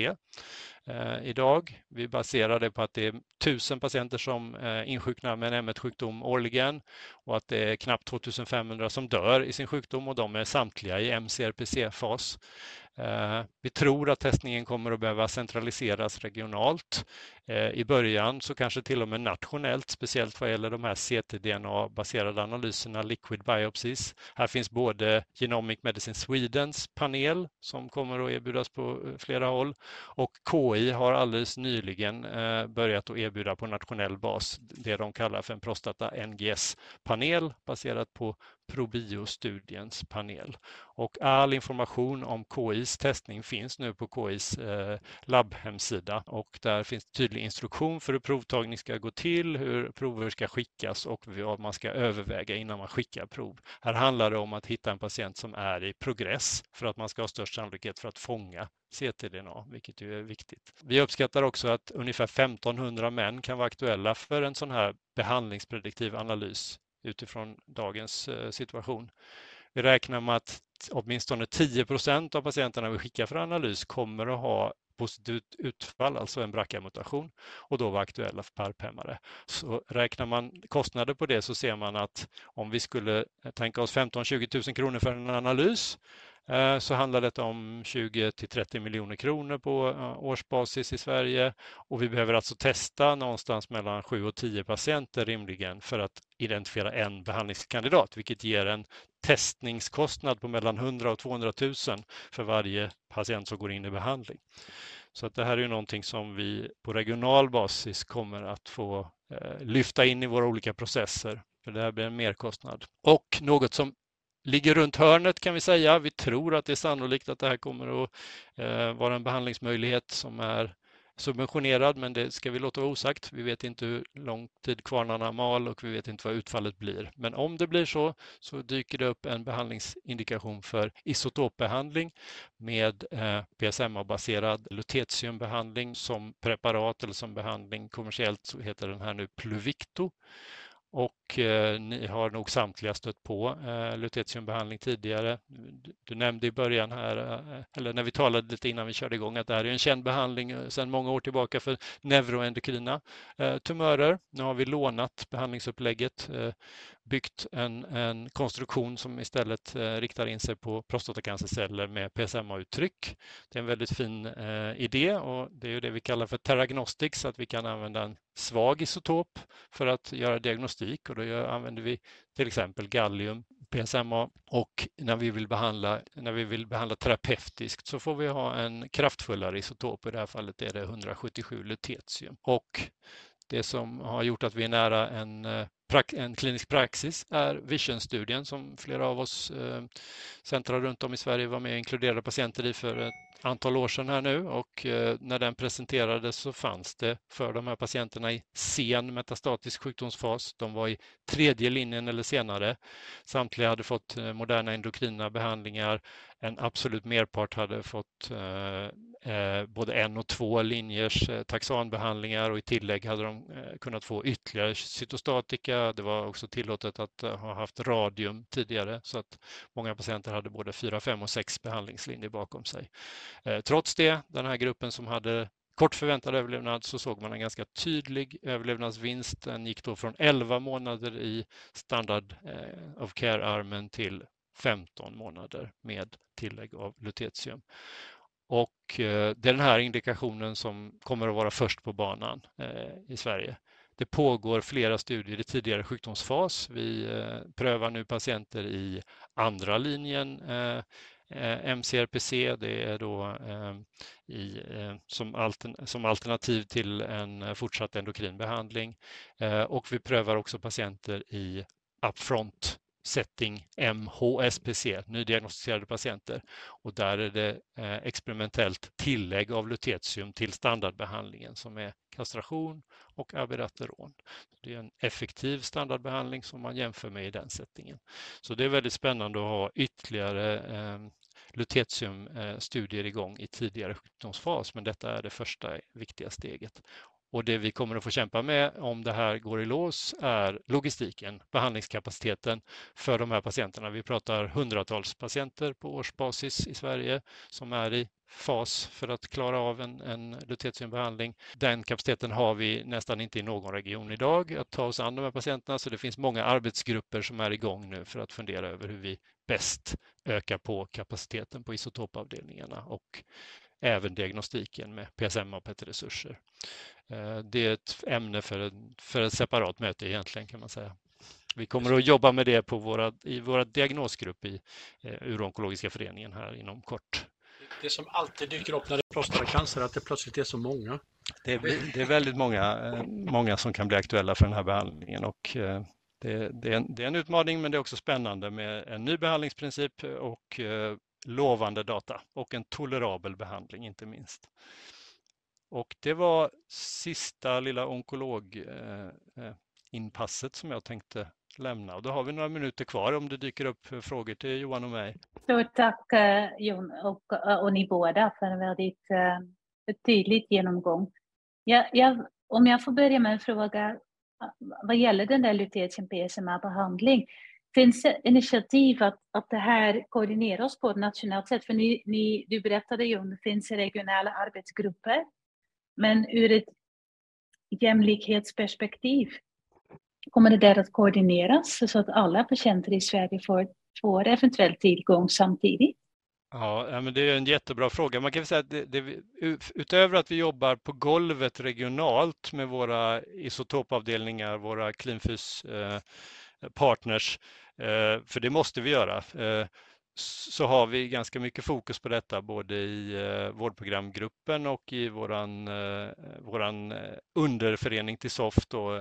eh, idag. Vi baserar det på att det är 1000 patienter som eh, insjuknar med en M1-sjukdom årligen och att det är knappt 2500 som dör i sin sjukdom och de är samtliga i MCRPC-fas. Eh, vi tror att testningen kommer att behöva centraliseras regionalt. Eh, I början så kanske till och med nationellt, speciellt vad gäller de här ctDNA-baserade analyserna, liquid biopsies. Här finns både Genomic Medicine Swedens panel som kommer att erbjudas på eh, flera håll och KI har alldeles nyligen börjat att erbjuda på nationell bas det de kallar för en prostata NGS-panel baserat på Probio-studiens panel. Och all information om KIs testning finns nu på KIs eh, labbhemsida och där finns tydlig instruktion för hur provtagning ska gå till, hur prover ska skickas och vad man ska överväga innan man skickar prov. Här handlar det om att hitta en patient som är i progress för att man ska ha störst sannolikhet för att fånga ctDNA, vilket ju är viktigt. Vi uppskattar också att ungefär 1500 män kan vara aktuella för en sån här behandlingsprediktiv analys utifrån dagens eh, situation. Vi räknar med att åtminstone 10 procent av patienterna vi skickar för analys kommer att ha positivt utfall, alltså en BRCA-mutation och då vara aktuella för PARP-hämmare. Så räknar man kostnader på det så ser man att om vi skulle eh, tänka oss 15-20 000 kronor för en analys Eh, så handlar det om 20 till 30 miljoner kronor på eh, årsbasis i Sverige och vi behöver alltså testa någonstans mellan 7 och 10 patienter rimligen för att identifiera en behandlingskandidat, vilket ger en testningskostnad på mellan 100 och 200 000 för varje patient som går in i behandling. Så att det här är någonting som vi på regional basis kommer att få eh, lyfta in i våra olika processer för det här blir en merkostnad. Och något som ligger runt hörnet kan vi säga. Vi tror att det är sannolikt att det här kommer att eh, vara en behandlingsmöjlighet som är subventionerad, men det ska vi låta vara osagt. Vi vet inte hur lång tid kvarnarna mal och vi vet inte vad utfallet blir. Men om det blir så, så dyker det upp en behandlingsindikation för isotopbehandling med eh, PSMA-baserad lutetiumbehandling som preparat eller som behandling. Kommersiellt så heter den här nu Pluvicto och eh, ni har nog samtliga stött på eh, lutetiumbehandling tidigare. Du, nämnde i början här, eh, eller när vi talade lite innan vi körde igång, att det här är en känd behandling eh, sedan många år tillbaka för neuroendokrina eh, tumörer. Nu har vi lånat behandlingsupplägget, eh, byggt en, en, konstruktion som istället eh, riktar in sig på prostatacancerceller med PSMA-uttryck. Det är en väldigt fin eh, idé och det är ju det vi kallar för teragnostics, att vi kan använda en svag isotop för att göra diagnostik och då använder vi till exempel gallium, PSMA och när vi vill behandla, när vi vill behandla terapeutiskt så får vi ha en kraftfullare isotop. I det här fallet är det 177 lutetium. Och det som har gjort att vi är nära en eh, en klinisk praxis är Vision-studien som flera av oss eh, centra runt om i Sverige var med och inkluderade patienter i för ett antal år sedan här nu och eh, när den presenterades så fanns det för de här patienterna i sen metastatisk sjukdomsfas. De var i tredje linjen eller senare. Samtliga hade fått moderna endokrina behandlingar. En absolut merpart hade fått eh, eh både en och två linjers eh, taxanbehandlingar och i tillägg hade de eh, kunnat få ytterligare cytostatika. Det var också tillåtet att ha haft radium tidigare så att många patienter hade både fyra, fem och sex behandlingslinjer bakom sig. Eh, trots det, den här gruppen som hade kort förväntad överlevnad så såg man en ganska tydlig överlevnadsvinst. Den gick då från 11 månader i standard of care-armen till 15 månader med tillägg av lutetium. Och eh, det är den här indikationen som kommer att vara först på banan eh, i Sverige. Det pågår flera studier i tidigare sjukdomsfas. Vi eh, prövar nu patienter i andra linjen MCRPC, det är då i, som, altern, som, alternativ till en fortsatt endokrinbehandling. Och vi prövar också patienter i upfront setting MHSPC, nydiagnostiserade patienter. Och där är det eh, experimentellt tillägg av lutetium till standardbehandlingen som är kastration och abirateron. Det är en effektiv standardbehandling som man jämför med i den settingen. Så det är väldigt spännande att ha ytterligare ehm, lutetiumstudier igång i tidigare sjukdomsfas, men detta är det första viktiga steget. Och det vi kommer att få kämpa med om det här går i lås är logistiken, behandlingskapaciteten för de här patienterna. Vi pratar hundratals patienter på årsbasis i Sverige som är i fas för att klara av en, en lutetiumbehandling. Den kapaciteten har vi nästan inte i någon region idag att ta oss an de här patienterna så det finns många arbetsgrupper som är igång nu för att fundera över hur vi bäst ökar på kapaciteten på isotopavdelningarna och även diagnostiken med PSM och PET-resurser. Eh, det är ett ämne för, för ett separat möte egentligen kan man säga. Vi kommer att jobba med det på våra, i våra diagnosgrupp i eh, Uroonkologiska föreningen här inom kort. Det som alltid dyker upp när det är prostatacancer, att det plötsligt är så många. Det är, det är väldigt många, eh, många som kan bli aktuella för den här behandlingen och det, det, är en, det är en utmaning men det är också spännande med en ny behandlingsprincip och lovande data och en tolerabel behandling inte minst. Och det var sista lilla onkologinpasset eh, eh, som jag tänkte lämna. Och då har vi några minuter kvar om det dyker upp eh, frågor till Johan och mig. Stort tack Jon och, och ni båda för en väldigt tydlig genomgång. Jag, jag, om jag får börja med en fråga vad gäller den där lutetium PSMA-behandling. Finns det initiativ att, att det här koordineras på ett nationellt sätt? För ni, ni, du berättade ju om det finns regionala arbetsgrupper men ur ett jämlikhetsperspektiv kommer det där att koordineras så att alla patienter i Sverige får, får eventuell tillgång samtidigt? Ja, men det är en jättebra fråga. Man kan säga att det, det, utöver att vi jobbar på golvet regionalt med våra isotopavdelningar, våra Cleanfys eh, partners, eh, för det måste vi göra, eh, så har vi ganska mycket fokus på detta både i eh, vårdprogramgruppen och i våran, eh, våran eh, underförening till SOFT, då,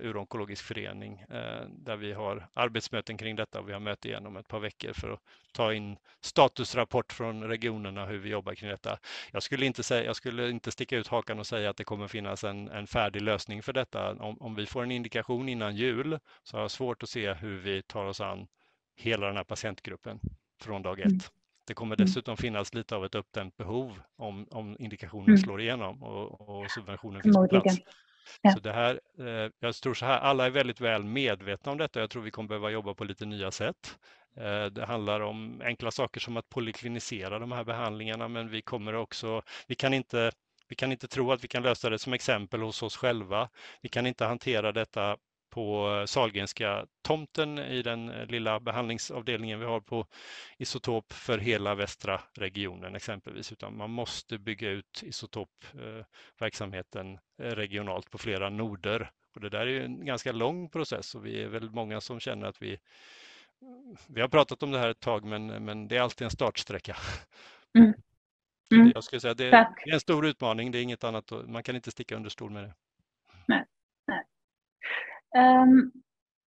uronkologisk förening, där vi har arbetsmöten kring detta och vi har möte igen om ett par veckor för att ta in statusrapport från regionerna hur vi jobbar kring detta. Jag skulle inte, säga, jag skulle inte sticka ut hakan och säga att det kommer finnas en, en färdig lösning för detta. Om, om vi får en indikation innan jul så har jag svårt att se hur vi tar oss an hela den här patientgruppen från dag mm. ett. Det kommer mm. dessutom finnas lite av ett uppdämt behov om, om indikationen mm. slår igenom och, och subventionen finns på plats. Ja. Så det här, eh, jag tror så här, alla är väldigt väl medvetna om detta. Jag tror vi kommer behöva jobba på lite nya sätt. Eh, det handlar om enkla saker som att polyklinisera de här behandlingarna, men vi kommer också, vi kan inte vi kan inte tro att vi kan lösa det som exempel hos oss själva. Vi kan inte hantera detta på Salgenska tomten i den lilla behandlingsavdelningen vi har på isotop för hela västra regionen exempelvis, utan man måste bygga ut isotopverksamheten regionalt på flera noder. Och det där är en ganska lång process och vi är väl många som känner att vi vi har pratat om det här ett tag men, men det är alltid en startsträcka. Mm. Mm. Jag skulle säga det är en stor utmaning, det är inget annat, man kan inte sticka under stol med det. Ehm, um,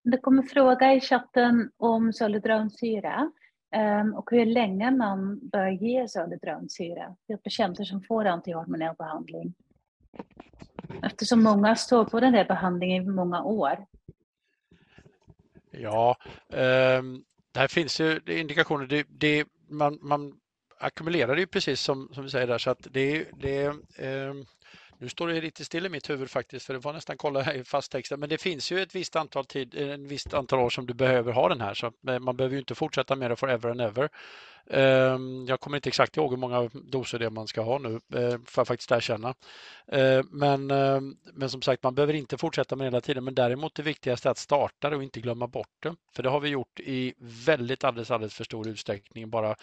det kommer fråga i chatten om solidronsyra um, ehm, och hur länge man bör ge solidronsyra till patienter som får antihormonell behandling. Eftersom många står på den där behandlingen i många år. Ja, ehm, um, där finns ju indikationer. Det, det, man, man ackumulerar det precis som, som vi säger där så att det, det um, nu står det lite still i mitt huvud faktiskt för det var nästan kolla i fasttexten men det finns ju ett visst antal tid, en visst antal år som du behöver ha den här så eh, man behöver ju inte fortsätta med det forever and ever. Ehm, jag kommer inte exakt ihåg hur många doser det man ska ha nu, eh, får jag faktiskt erkänna. Eh, men, ehm, men som sagt, man behöver inte fortsätta med det hela tiden, men däremot det viktigaste är att starta det och inte glömma bort det. För det har vi gjort i väldigt alldeles, alldeles för stor utsträckning, bara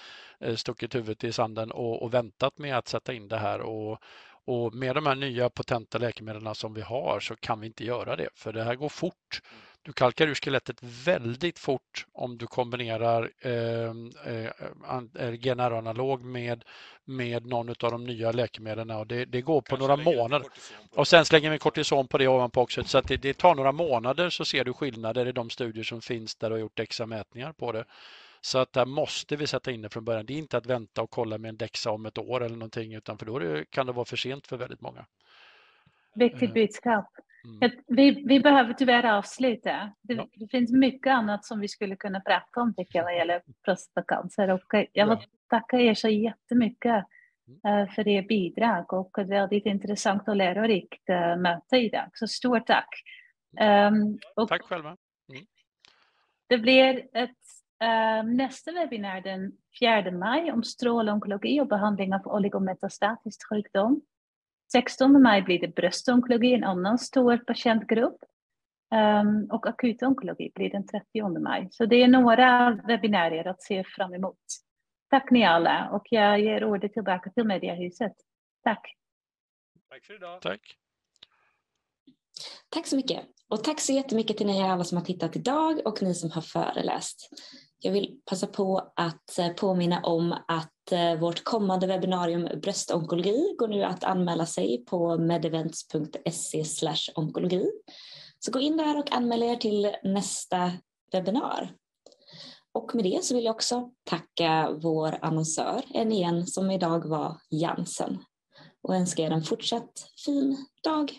stuckit huvudet i sanden och, och väntat med att sätta in det här och, och med de här nya potenta läkemedlen som vi har så kan vi inte göra det, för det här går fort. Du kalkar ur skelettet väldigt fort om du kombinerar eh, eh, GNR-analog med, med någon av de nya läkemedlen. Och det, det går på Kanske några månader. Och sen slänger vi kortison på det ovanpå också. Så det, det, tar några månader så ser du skillnader i de studier som finns där och gjort extra mätningar på det. Så att där måste vi sätta in det från början. Det är inte att vänta och kolla med en Dexa om ett år eller någonting utan för då det, kan det vara för sent för väldigt många. Viktigt eh, budskap. Mm. Vi, vi behöver tyvärr avsluta. Det, ja. det, finns mycket annat som vi skulle kunna prata om tycker jag vad gäller prostatacancer och jag vill tacka er så jättemycket uh, för er bidrag och ett väldigt intressant och lärorikt uh, möte idag. Så stort tack. Um, tack själva. Mm. Det blir ett nästa webinar den 4 maj om strålonkologi och behandling av oligometastatisk sjukdom. 16 maj blir det bröstonkologi, en annan stor patientgrupp. Um, och akutonkologi blir den 30 maj. Så det är några webbinarier att se fram emot. Tack ni alla och jag ger ordet tillbaka till Mediahuset. Tack. Tack för idag. Tack. Tack så mycket. Och tack så jättemycket till er alla som har tittat idag och ni som har föreläst. Jag vill passa på att eh, påminna om att eh, vårt kommande webbinarium Bröstonkologi går nu att anmäla sig på medevents.se onkologi. Så gå in där och anmäl er till nästa webbinar. Och med det så vill jag också tacka vår annonsör än igen som idag var Jansen och önska er en fortsatt fin dag.